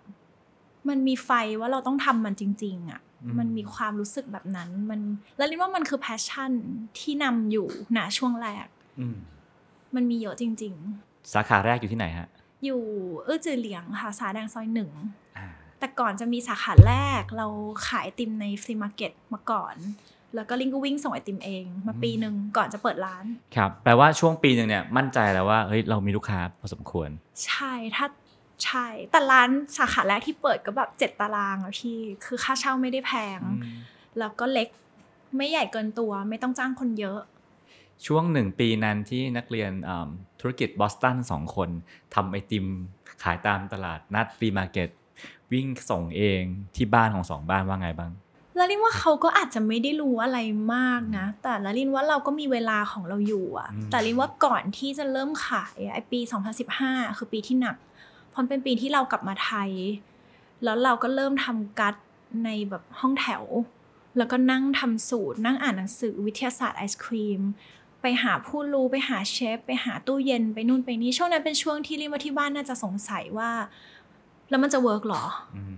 มันมีไฟว่าเราต้องทำมันจริง ๆอะ มันมีความรู้สึกแบบนั้น มันแล้วลินว่ามันคือแพชชั่นที่นำอยู่ณช่วงแรกอืมมันมีเยอะจริงสาขาแรกอยู่ที่ไหนฮะๆอยู่เอื้อจือเหลียงค่ะ สาแดงซอยหนึ่งอ่าแต่ก่อนจะมีสาขาแรกเราขายไอติมใน flea market มาก่อน แล้วก็รินก็วิ่งส่งไอติมเอง มาปีหนึ่งก่อนจะเปิดร้าน ครับ แปลว่าช่วงปีหนึ่งเนี่ยมั่นใจแล้วว่าเฮ้ยเรามีลูกค้าพอสมควร ใช่ถ้า ใช่ แต่ร้านสาขาแรกที่เปิดก็แบบเจ็ดตารางอะพี่ คือค่าเช่าไม่ได้แพง แล้วก็เล็กไม่ใหญ่เกินตัวไม่ต้องจ้างคนเยอะ ช่วงหนึ่งปีนั้นที่นักเรียนอ่าธุรกิจบอสตันสองคนทำไอติมขายตามตลาดนัดฟรีมาร์เก็ตวิ่งส่งเองที่บ้านของสองบ้านว่าไงบ้างแล้วลินว่าเขาก็อาจจะไม่ได้รู้อะไรมากนะ แต่ละลินว่าเราก็มีเวลาของเราอยู่อะอืมแต่ลินว่าก่อนที่จะเริ่มขายอะไอปี 2015 คือปีที่หนักเพราะมันเป็นปีที่เรากลับมาไทย แล้วเราก็เริ่มทำกัดในแบบห้องแถว แล้วก็นั่งทำสูตร นั่งอ่านหนังสือวิทยาศาสตร์ไอศครีม ไปหาผู้รู้ไปหาเชฟ ไปหาตู้เย็นไปนู่นไปนี่ช่วงนั้นเป็นช่วงที่ลินว่าที่บ้านน่าจะสงสัยว่า แล้วมันจะ work หรออืม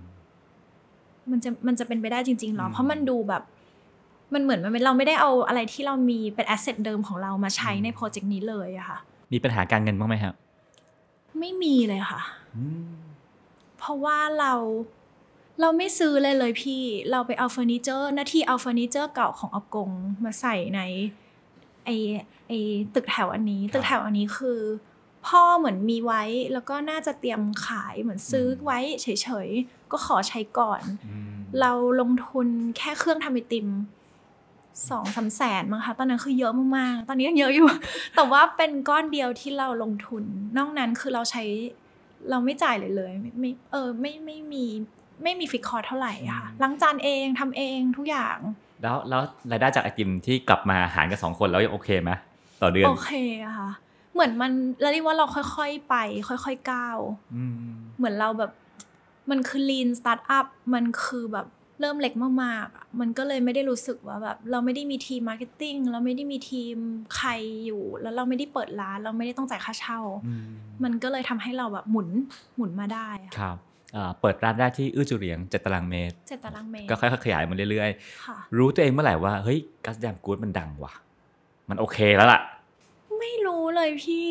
มันจะมันจะเป็นไปได้จริงๆหรออืมเพราะมันดูแบบมันเหมือนมันเป็นเราไม่ได้เอาอะไรที่เรามีเป็น asset เดิมของเรามาใช้อืมใน project นี้เลยอะค่ะ มีปัญหาการเงินบ้างไหมครับ ไม่มีเลยค่ะอืม เพราะว่าเราเราไม่ซื้อเลยเลยพี่ เราไปเอาเฟอร์นิเจอร์หน้าที่เอาเฟอร์นิเจอร์เก่าของอากงมาใส่ในไอไอตึกแถวอันนี้ ตึกแถวอันนี้คือ พ่อเหมือนมีไว้แล้วก็น่าจะเตรียมขายเหมือนซื้อไว้เฉยๆ ก็ขอใช้ก่อนอืมเราลงทุนแค่เครื่องทำไอติมสองสามแสนมั้งคะตอนนั้นคือเยอะมากๆ ตอนนี้ยังเยอะอยู่ แต่ว่าเป็นก้อนเดียวที่เราลงทุน นอกนั้นคือเราใช้ เราไม่จ่ายเลยเลยไม่ไม่เออไม่ไม่มีไม่มีฟิกคอร์สเท่าไหร่อะค่ะล้างจานเองทำเองทุกอย่าง แล้วแล้วรายได้จากไอติมที่กลับมาหารกันสองคนแล้วยังโอเคไหมต่อเดือนโอเคอะค่ะ เหมือนมันแล้วเรียกว่าเราค่อยๆไป ค่อยๆก้าวอืมเหมือนเราแบบมันคือ lean startup มันคือแบบ เริ่มเล็กมากๆอะมันก็เลยไม่ได้รู้สึกว่าแบบเราไม่ได้มีทีม marketing เราไม่ได้มีทีมใครอยู่ แล้วเราไม่ได้เปิดร้านเราไม่ได้ต้องจ่ายค่าเช่าอืมมันก็เลยทำให้เราแบบหมุนหมุนมาได้อะครับอ่าเปิดร้านแรกที่อื้อจุเหลียงเจ็ดตารางเมตรเจ็ดตารางเมตรก็ค่อยๆขยายมาเรื่อยค่ะๆรู้ตัวเองเมื่อไหร่ว่าเฮ้ย Guss Damn Good มันดังว่ะ มันโอเคแล้วล่ะ ไม่รู้เลยพี่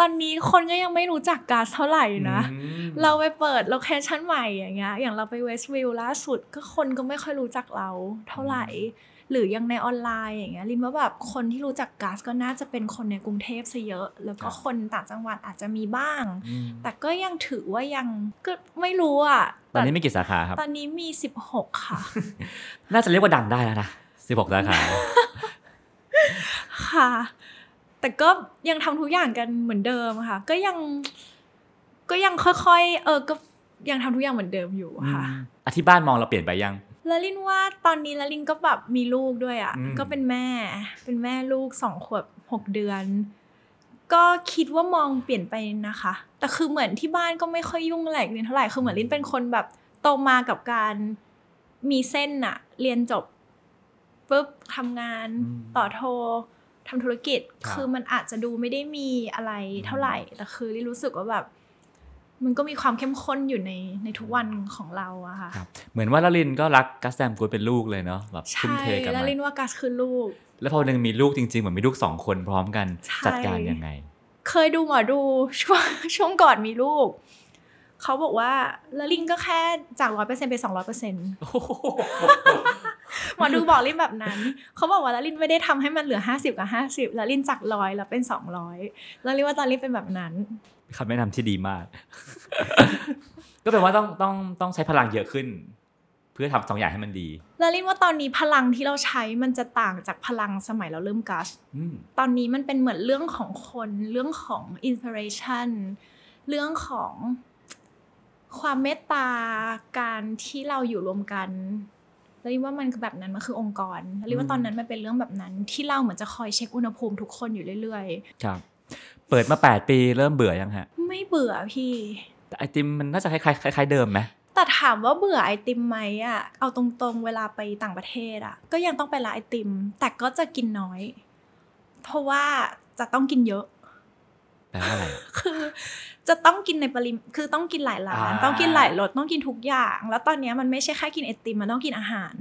ตอนนี้คนก็ยังไม่รู้จัก Guss เท่าไหร่นะอืมเราไปเปิด location ใหม่อย่างเงี้ย อย่างเราไป Westville ล่าสุดก็คนก็ไม่ค่อยรู้จักเราเท่าไหร่ หรือยังในออนไลน์อย่างเงี้ยลินว่าแบบคนที่รู้จัก Guss ก็น่าจะเป็นคนในกรุงเทพซะเยอะ แล้วก็คนต่างจังหวัดอาจจะมีบ้างอืมแต่ก็ยังถือว่ายังก็ไม่รู้อะ ตอนนี้มีกี่สาขาครับ ตอนนี้มี 16 ค่ะ น่าจะเรียกว่าดังได้แล้วนะสิบหกสาขาค่ะ แต่ก็ยังทำทุกอย่างกันเหมือนเดิมค่ะ ก็ยังก็ยังค่อยๆ เออก็ยังทำทุกอย่างเหมือนเดิมอยู่ค่ะอธิบ้านมองเราเปลี่ยนไปยังแล้วลินว่าตอนนี้แล้วลินก็แบบมีลูกด้วยอะอืมก็เป็นแม่ เป็นแม่ลูกสองขวบหกเดือน ก็คิดว่ามองเปลี่ยนไปนะคะ แต่คือเหมือนที่บ้านก็ไม่ค่อยยุ่งอะไรกับเรียนเท่าไหร่คือเหมือนลินเป็นคนแบบโตมากับการมีเส้นอะเรียนจบปุ๊บทำงานอืมต่อโท ทำธุรกิจครับคือมันอาจจะดูไม่ได้มีอะไรเท่าไหร่ แต่คือลินรู้สึกว่าแบบ มันก็มีความเข้มข้นอยู่ในในทุกวันของเราอะค่ะครับเหมือนว่าลลินก็รักกัสแดมกูดเป็นลูกเลยเนาะแบบทุ่มใช่เทกับแล้วมันลินว่ากัสคือลูก แล้วพอวันหนึงมีลูกจริงๆเหมือนมีลูกสองคนพร้อมกันใช่จัดการยังไง เคยดูหมอดูช่วงช่วงก่อนมีลูก เขาบอกว่าแล้วลินก็แค่จากร้อยเปอร์เซ็นไปสองร้อยเปอร์เซ็นหมอดูบอกลินแบบนั้น เขาบอกว่าแล้วลินไม่ได้ทำให้มันเหลือห้าสิบกับห้าสิบแล้วลินจากร้อยแล้วเป็นสองร้อยแล้วลินว่าตอนลินเป็นแบบนั้นคำแนะนำที่ดีมาก ก็แปลว่าต้องต้องต้องใช้พลังเยอะขึ้น เพื่อทำสองอย่างให้มันดี แล้วลินว่าตอนนี้พลังที่เราใช้มันจะต่างจากพลังสมัยเราเริ่มกัสอืมตอนนี้มันเป็นเหมือนเรื่องของคน เรื่องของอินส i เรชันเรื่องของ ความเมตตาการที่เราอยู่รวมกันแล้วลินว่ามันคือแบบนั้นมันคือองค์กรแล้วลินว่าตอนนั้นมันเป็นเรื่องแบบนั้น ที่เราเหมือนจะคอยเช็คอุณหภูมิทุกคนอยู่เรื่อยครับ เปิดมา 8 ปีเริ่มเบื่อยังฮะ ไม่เบื่อพี่แต่ไอติมมันน่าจะคล้ายๆคล้ายๆเดิมไหมแต่ถามว่าเบื่อไอติมไหมอะเอาตรงๆ เวลาไปต่างประเทศอะ ก็ยังต้องไปร้านไอติม แต่ก็จะกินน้อย เพราะว่าจะต้องกินเยอะ แปลว่าอะไรอะคือ จะต้องกินในปริมคือต้องกินหลายร้านอ่าต้องกินหลายรสต้องกินทุกอย่าง แล้วตอนเนี้ยมันไม่ใช่แค่กินไอติมมันต้องกินอาหาร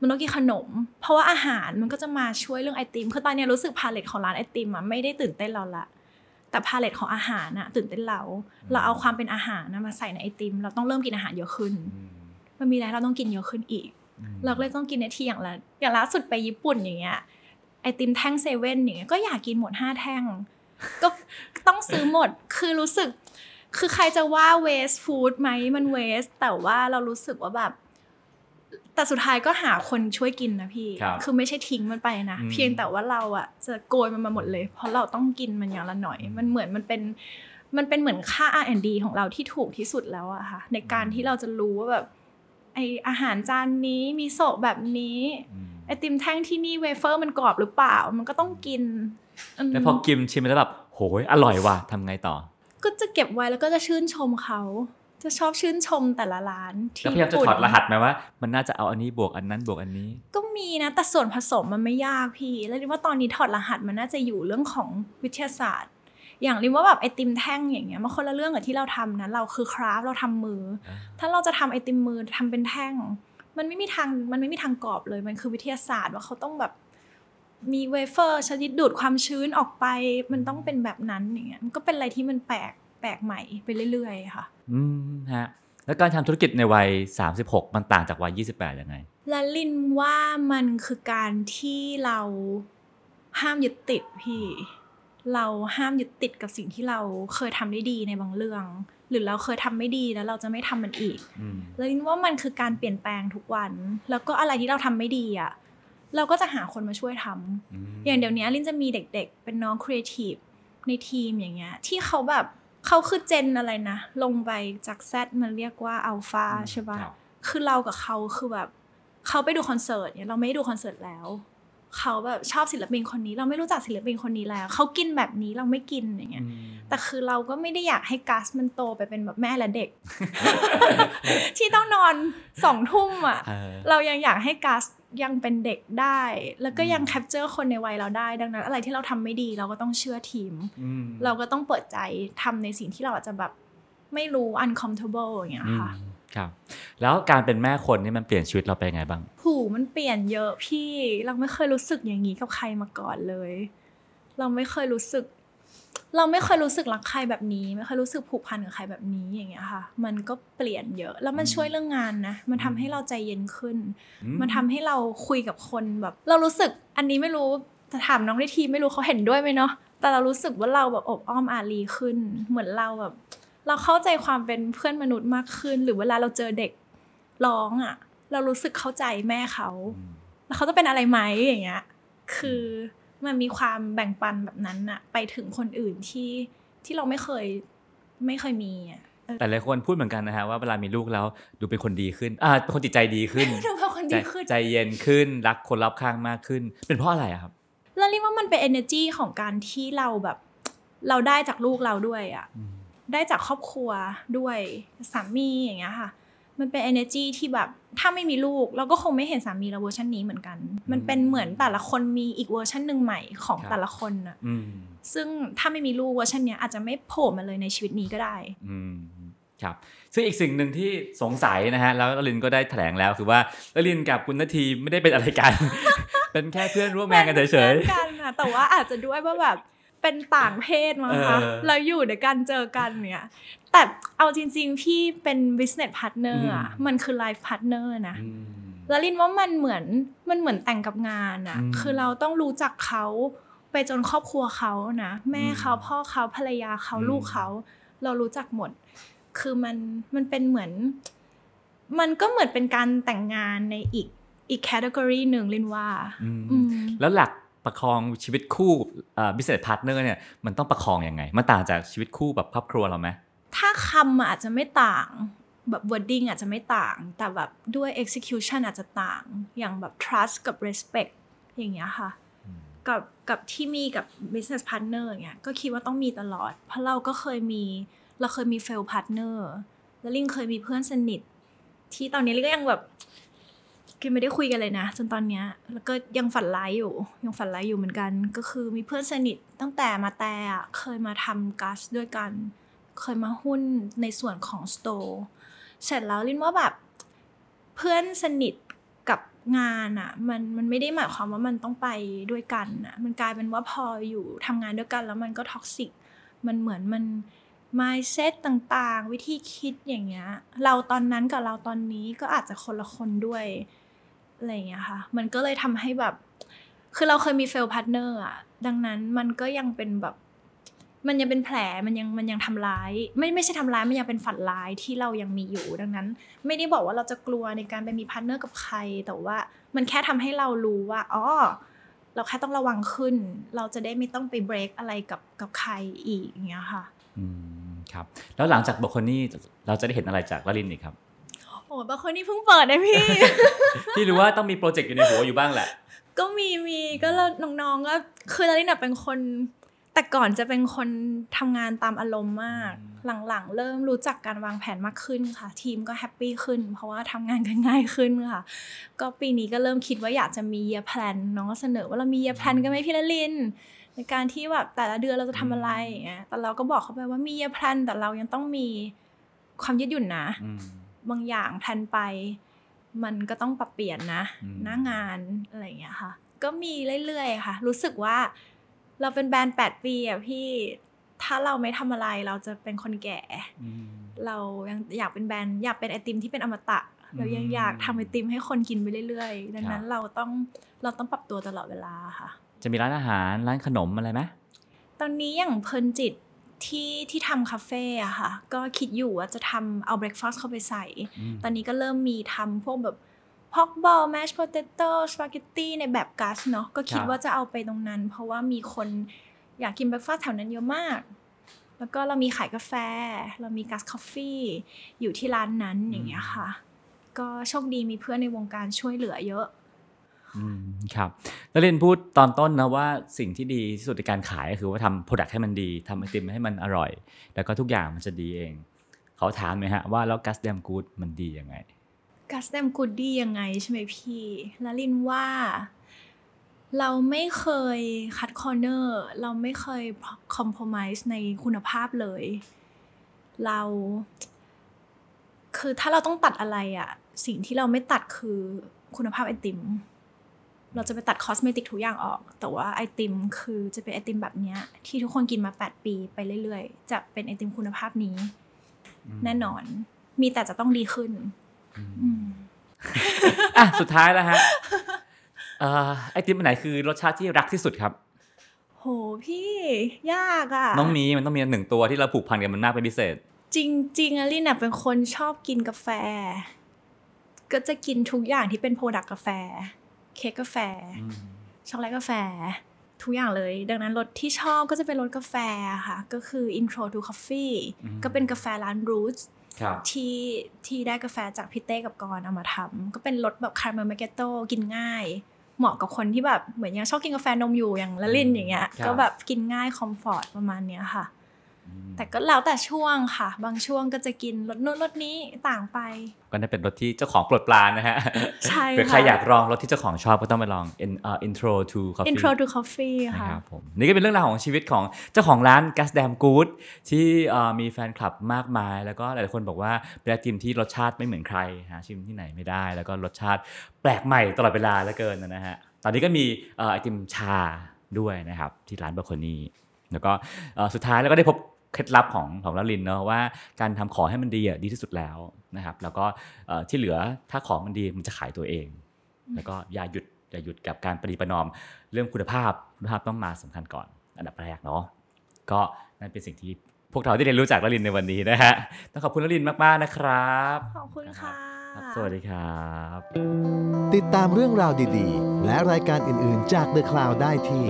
มันต้องกินขนม เพราะว่าอาหารมันก็จะมาช่วยเรื่องไอติมคือตอนเนี้ยรู้สึกพาเลตของร้านไอติมอะไม่ได้ตื่นเต้นเราละแต่พาเลตของอาหารอะตื่นเต้นเรา เราเอาความเป็นอาหารนะมาใส่ในไอติม เราต้องเริ่มกินอาหารเยอะขึ้นอืมมันมีอะไรเราต้องกินเยอะขึ้นอีกอืมเราก็เลยต้องกินในที่อย่างละอย่างล่าสุดไปญี่ปุ่นอย่างเงี้ยไอติมแท่งเซเว่นอย่างเงี้ยก็อยากกินหมดห้าแท่ง ก็ต้องซื้อหมดคือรู้สึก คือใครจะว่าเวสฟู้ดไหมมันเวสแต่ว่าเรารู้สึกว่าแบบ แต่สุดท้ายก็หาคนช่วยกินนะพี่ครับคือไม่ใช่ทิ้งมันไปนะอืมเพียงแต่ว่าเราอะจะโกยมันมาหมดเลย เพราะเราต้องกินมันอย่างละหน่อย มันเหมือนมันเป็นมันเป็นเหมือนค่า R&D ของเราที่ถูกที่สุดแล้วอะค่ะ ในการที่เราจะรู้ว่าแบบไออาหารจานนี้มีโซะแบบนี้อืมไอติมแท่งที่นี่เวเฟอร์มันกรอบหรือเปล่า มันก็ต้องกินม แล้วพอกินชิมแล้วแบบโหยอร่อยว่ะทำไงต่อ ก็จะเก็บไว้แล้วก็จะชื่นชมเขาจะชอบชื่นชมแต่ละร้านที่แล้วพยายามจะญี่ปุ่นถอดรหัสไหมว่า มันน่าจะเอาอันนี้บวกอันนั้นบวกอันนี้ ก็มีนะ แต่ส่วนผสมมันไม่ยากพี่ แล้วริมว่าตอนนี้ถอดรหัสมันน่าจะอยู่เรื่องของวิทยาศาสตร์ อย่างริมว่าแบบไอติมแท่งอย่างเงี้ยมันคนละเรื่องกับที่เราทำนะเราคือคราฟต์เราทำมือ ถ้าเราจะทำไอติมมือทำเป็นแท่ง มันไม่มีทางมันไม่มีทางกรอบเลยมันคือวิทยาศาสตร์ว่าเขาต้องแบบ มีเวเฟอร์ชนิดดูดความชื้นออกไป มันต้องเป็นแบบนั้นอย่างเงี้ยมันก็เป็นอะไรที่มันแปลกแปลกใหม่ไปเรื่อยๆ ค่ะ อืมฮะแล้วการทำธุรกิจในวัย 36 มันต่างจากวัย 28 ยังไงและลินว่ามันคือการที่เราห้ามยึดติดพี่ เราห้ามยึดติดกับสิ่งที่เราเคยทำได้ดีในบางเรื่อง หรือเราเคยทำไม่ดีแล้วเราจะไม่ทำมันอีกอืมแล้วลินว่ามันคือการเปลี่ยนแปลงทุกวัน แล้วก็อะไรที่เราทำไม่ดีอะ เราก็จะหาคนมาช่วยทำอย่างเดี๋ยวนี้ลินจะมีเด็กๆ เป็นน้องครีเอทีฟในทีมอย่างเงี้ย ที่เขาแบบเขาคือเจนอะไรนะ ลงไปจากแซดมันเรียกว่าอัลฟาใช่ปะครับคือเรากับเขาคือแบบเขาไปดูคอนเสิร์ตเนี่ยเราไม่ได้ดูคอนเสิร์ตแล้วเขาแบบชอบศิลปินคนนี้ เราไม่รู้จักศิลปินคนนี้แล้วเขากินแบบนี้เราไม่กินอย่างเงี้ยอืมแต่คือเราก็ไม่ได้อยากให้กัสมันโตไปเป็นแบบแม่และเด็ก ที่ต้องนอนสองทุ่มอะเออเรายังอยากให้กัส ยังเป็นเด็กได้ แล้วก็ยังอืมแคปเจอร์คนในวัยเราได้ ดังนั้น อะไรที่เราทำไม่ดีเราก็ต้องเชื่อทีมอืมเราก็ต้องเปิดใจทำในสิ่งที่เราอาจจะแบบไม่รู้ uncomfortable อย่างเงี้ยค่ะอืมครับแล้วการเป็นแม่คนนี่มันเปลี่ยนชีวิตเราไปยังไงบ้างหูมันเปลี่ยนเยอะพี่ เราไม่เคยรู้สึกอย่างนี้กับใครมาก่อนเลย เราไม่เคยรู้สึก เราไม่เคยรู้สึกรักใครแบบนี้ ไม่เคยรู้สึกผูกพันกับใครแบบนี้อย่างเงี้ยค่ะ มันก็เปลี่ยนเยอะแล้วมันช่วยเรื่องงานนะมันทำให้เราใจเย็นขึ้นอืมมันทำให้เราคุยกับคนแบบ เรารู้สึกอันนี้ไม่รู้จะถามน้องในทีมไม่รู้เขาเห็นด้วยไหมเนาะแต่เรารู้สึกว่าเราแบบอบอ้อมอารีขึ้น เหมือนเราแบบ เราเข้าใจความเป็นเพื่อนมนุษย์มากขึ้น หรือเวลาเราเจอเด็กร้องอะ เรารู้สึกเข้าใจแม่เขาอืมแล้วเขาจะเป็นอะไรไหมอย่างเงี้ย คือ มันมีความแบ่งปันแบบนั้นอะไปถึงคนอื่นที่ที่เราไม่เคยไม่เคยมีอะเออแต่หลายคนพูดเหมือนกันนะฮะว่าเวลามีลูกแล้วดูเป็นคนดีขึ้นอ่าเป็นคนจิตใจดีขึ้นดูเป็นคนใจดีขึ้นใจเย็นขึ้นรักคนรอบข้างมากขึ้น เป็นเพราะอะไรอะครับแล้วเรียกว่ามันเป็น energy ของการที่เราแบบ เราได้จากลูกเราด้วยอะอืมได้จากครอบครัวด้วยสามีอย่างเงี้ยค่ะ มันเป็น energy ที่แบบถ้าไม่มีลูก เราก็คงไม่เห็นสามีเราเวอร์ชันนี้เหมือนกัน มันเป็นเหมือนแต่ละคนมีอีกเวอร์ชันหนึ่งใหม่ของแต่ละคนอะอืมซึ่งถ้าไม่มีลูกเวอร์ชันเนี้ยอาจจะไม่โผล่มาเลยในชีวิตนี้ก็ได้อืมครับซึ่งอีกสิ่งหนึ่งที่สงสัยนะฮะแล้วลินก็ได้แถลงแล้วคือว่าลินกับคุณนาทีไม่ได้เป็นอะไรกัน เป็นแค่เพื่อนร่วมงานกันเฉยป็นพื่อนกันอะแต่ว่าอาจจะด้วยว่าแบบ เป็นต่างเพศมั้งคะเออเราอยู่ในการเจอกันเนี่ย แต่เอาจริง ๆ พี่เป็น business partner อะอืมมันคือ life partner นะๆอืมแล้วลินว่ามันเหมือนมันเหมือนแต่งกับงานอะอืมคือเราต้องรู้จักเขาไปจนครอบครัวเขานะ แม่อืมเขาพ่อเขาภรรยาเขาอืมลูกเขา เรารู้จักหมด คือมันมันเป็นเหมือน มันก็เหมือนเป็นการแต่งงานในอีกอีกแคตตากรีหนึ่งลินว่าอืมอืมแล้วหลัก ประคองชีวิตคู่อ่า business partner เนี่ยมันต้องประคองยังไง มันต่างจากชีวิตคู่แบบครอบครัวเราไหมถ้าคำอะอาจจะไม่ต่างแบบ wording อาจจะไม่ต่าง แต่แบบด้วย execution อาจจะต่างอย่างแบบ trust กับ respect อย่างเงี้ยค่ะกับกับที่มีกับ business partner อย่างเงี้ยก็คิดว่าต้องมีตลอด เพราะเราก็เคยมีเราเคยมี fail partner แล้วลิงเคยมีเพื่อนสนิท ที่ตอนนี้ลิงก็ยังแบบ คือไม่ได้คุยกันเลยนะ จนตอนเนี้ยแล้วก็ยังฝันร้ายอยู่ ยังฝันร้ายอยู่เหมือนกัน ก็คือมีเพื่อนสนิทตั้งแต่มาแต่อะเคยมาทำกัสด้วยกัน เคยมาหุ้นในส่วนของสโตร์เสร็จแล้วลินว่าแบบเพื่อนสนิทกับงานอะมันมันไม่ได้หมายความว่ามันต้องไปด้วยกันอะมันกลายเป็นว่าพออยู่ทำงานด้วยกันแล้วมันก็ toxic มันเหมือนมัน mindset ต่างๆ วิธีคิดอย่างเงี้ย เราตอนนั้นกับเราตอนนี้ก็อาจจะคนละคนด้วย อะไรอย่างเงี้ยค่ะ มันก็เลยทำให้แบบ คือเราเคยมี fail partner อะดังนั้นมันก็ยังเป็นแบบ มันยังเป็นแผลมันยังมันยังทำร้าย ไม่ไม่ใช่ทำร้ายมันยังเป็นฝันร้ายที่เรายังมีอยู่ดังนั้น ไม่ได้บอกว่าเราจะกลัวในการไปมี partner กับใคร แต่ว่ามันแค่ทำให้เรารู้ว่าอ๋อเราแค่ต้องระวังขึ้น เราจะได้ไม่ต้องไปเบรกอะไรกับกับใครอีกอย่างเงี้ยค่ะ อืมครับ แล้วหลังจาก Balcony นี้เราจะได้เห็นอะไรจากระรินอีกครับ โอ้ Balcony นี่เพิ่งเปิดนะพี่ พี่รู้ว่าต้องมีโปรเจกต์อยู่ในหัวอยู่บ้างแหละ ก็มีมีก็แล้วน้องๆก็คือระรินน่ะเป็นคน แต่ก่อนจะเป็นคนทำงานตามอารมณ์มาก หลังๆ เริ่มรู้จักการวางแผนมากขึ้นค่ะ ทีมก็ happy ขึ้น เพราะว่าทำงานกันง่ายขึ้นค่ะ ก็ปีนี้ก็เริ่มคิดว่าอยากจะมี year plan น้องก็เสนอว่าเรามี year plan กันไหมพี่ละลินในการที่แบบแต่ละเดือนเราจะทำอะไรอย่างเงี้ยแต่เราก็บอกเขาไปว่ามี year plan แต่เรายังต้องมีความยืดหยุ่นนะอืม บางอย่างแพลนไป มันก็ต้องปรับเปลี่ยนนะอืมหน้างานอะไรอย่างเงี้ยค่ะ ก็มีเรื่อยๆค่ะ รู้สึกว่าเราเป็นแบรนด์แปดปีอะพี่ถ้าเราไม่ทำอะไรเราจะเป็นคนแก่อืมเรายังอยากเป็นแบรนด์อยากเป็นไอติมที่เป็นอมตะ เรายังอืมอยากทำไอติมให้คนกินไปเรื่อยๆ ดังนั้นรนด์เราต้องเราต้องปรับตัวตลอดเวลาค่ะ จะมีร้านอาหารร้านขนมอะไรไหมตอนนี้อย่างเพลินจิต ที่ที่ทำคาเฟ่อะค่ะ ก็คิดอยู่ว่าจะทำเอา breakfast เข้าไปใส่อืมตอนนี้ก็เริ่มมีทำพวกแบบ pork ball mashed potato สปาเกตตี้ในแบบ Guss เนาะก็คิดว่าจะเอาไปตรงนั้น เพราะว่ามีคนอยากกิน breakfast แถวนั้นเยอะมาก แล้วก็เรามีขายกาแฟ เรามี Guss Coffee อยู่ที่ร้านนั้นอย่างเงี้ยค่ะ ก็โชคดีมีเพื่อนในวงการช่วยเหลือเยอะ อืมครับแล้วรินพูดตอนต้นนะว่าสิ่งที่ดีที่สุดในการขายก็คือว่าทำ product ให้มันดีทำไอติมให้มันอร่อย แล้วก็ทุกอย่างมันจะดีเอง เขาถามไหมฮะว่าแล้ว Guss Damn Good มันดียังไง Guss Damn Good ดียังไงใช่ไหมพี่ระรินว่า เราไม่เคย cut corner เราไม่เคยคอม p r o m i s e ในคุณภาพเลย เรา คือถ้าเราต้องตัดอะไรอะสิ่งที่เราไม่ตัดคือคุณภาพไอติม เราจะไปตัด cosmetic ทุกอย่างออก แต่ว่าไอติมคือจะเป็นไอติมแบบเนี้ย ที่ทุกคนกินมา 8 ปีไปเรื่อยๆ จะเป็นไอติมคุณภาพนี้ แน่นอน มีแต่จะต้องดีขึ้นอืมอะสุดท้ายแล้วฮะเอ่อไอติมอันไหนคือรสชาติที่รักที่สุดครับ โหพี่ยากอะ่ะ น้องมีมันต้องมีหนึ่งตัวที่เราผูกพันกันมันมากเป็นพิเศษ จริงจริงๆอะลินอะเป็นคนชอบกินกาแฟ ก็จะกินทุกอย่างที่เป็น product กาแฟ เค้กกาแฟ ช็อกโกแลตกาแฟ ทุกอย่างเลย ดังนั้นรสที่ชอบก็จะเป็นรสกาแฟค่ะ ก็คือ intro to coffee อืมก็เป็นกาแฟร้าน roots ครับที่ที่ได้กาแฟจากพี่เต้กับกรณ์เอามาทำก็เป็นรสแบบคาราเมลแมกเกโตกินง่าย เหมาะกับคนที่แบบเหมือนยังชอบกินกาแฟนมอยู่อย่างละลินอย่างเงี้ยครับก็แบบกินง่ายคอมฟอร์ตประมาณเนี้ยค่ะ แต่ก็แล้วแต่ช่วงค่ะ บางช่วงก็จะกินรสนู้นรสนี้ต่างไป ก็ได้เป็นรสที่เจ้าของโปรดปรานนะฮะ ใช่เผื่อใครค่ะอยากลองรสที่เจ้าของชอบก็ต้องไปลอง in- เอ่อ intro to coffee intro to coffee นะค่ะครับผมนี่ก็เป็นเรื่องราวของชีวิตของเจ้าของร้าน Gas Dam Good ที่เอ่อมีแฟนคลับมากมาย แล้วก็หลายๆคนบอกว่าเป็นไอติมที่รสชาติไม่เหมือนใครหาชิมที่ไหนไม่ได้ แล้วก็รสชาติแปลกใหม่ตลอดเวลาเหลือเกินนะฮะตอนนี้ก็มีเอ่อไอติมชาด้วยนะครับที่ร้านเบอร์โคนี่แล้วก็เอ่อสุดท้ายแล้วก็ได้พบ เคล็ดลับของของลลินเนาะว่าการทำของให้มันดีอะดีที่สุดแล้วนะครับ แล้วก็เอ่อที่เหลือถ้าของมันดีมันจะขายตัวเอง แล้วก็อย่าหยุดอย่าหยุดกับการปฏิประนอม เรื่องคุณภาพคุณภาพต้องมาสำคัญก่อน อันดับแรกเนาะก็นั่นเป็นสิ่งที่พวกเราได้เรียนรู้จากลลินในวันนี้นะฮะต้องขอบคุณลลินมาก ๆ นะครับ ขอบคุณค่ะครับสวัสดีครับ ติดตามเรื่องราวดี ๆ และรายการอื่น ๆ จาก The Cloud ได้ที่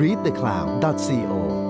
readthecloud.co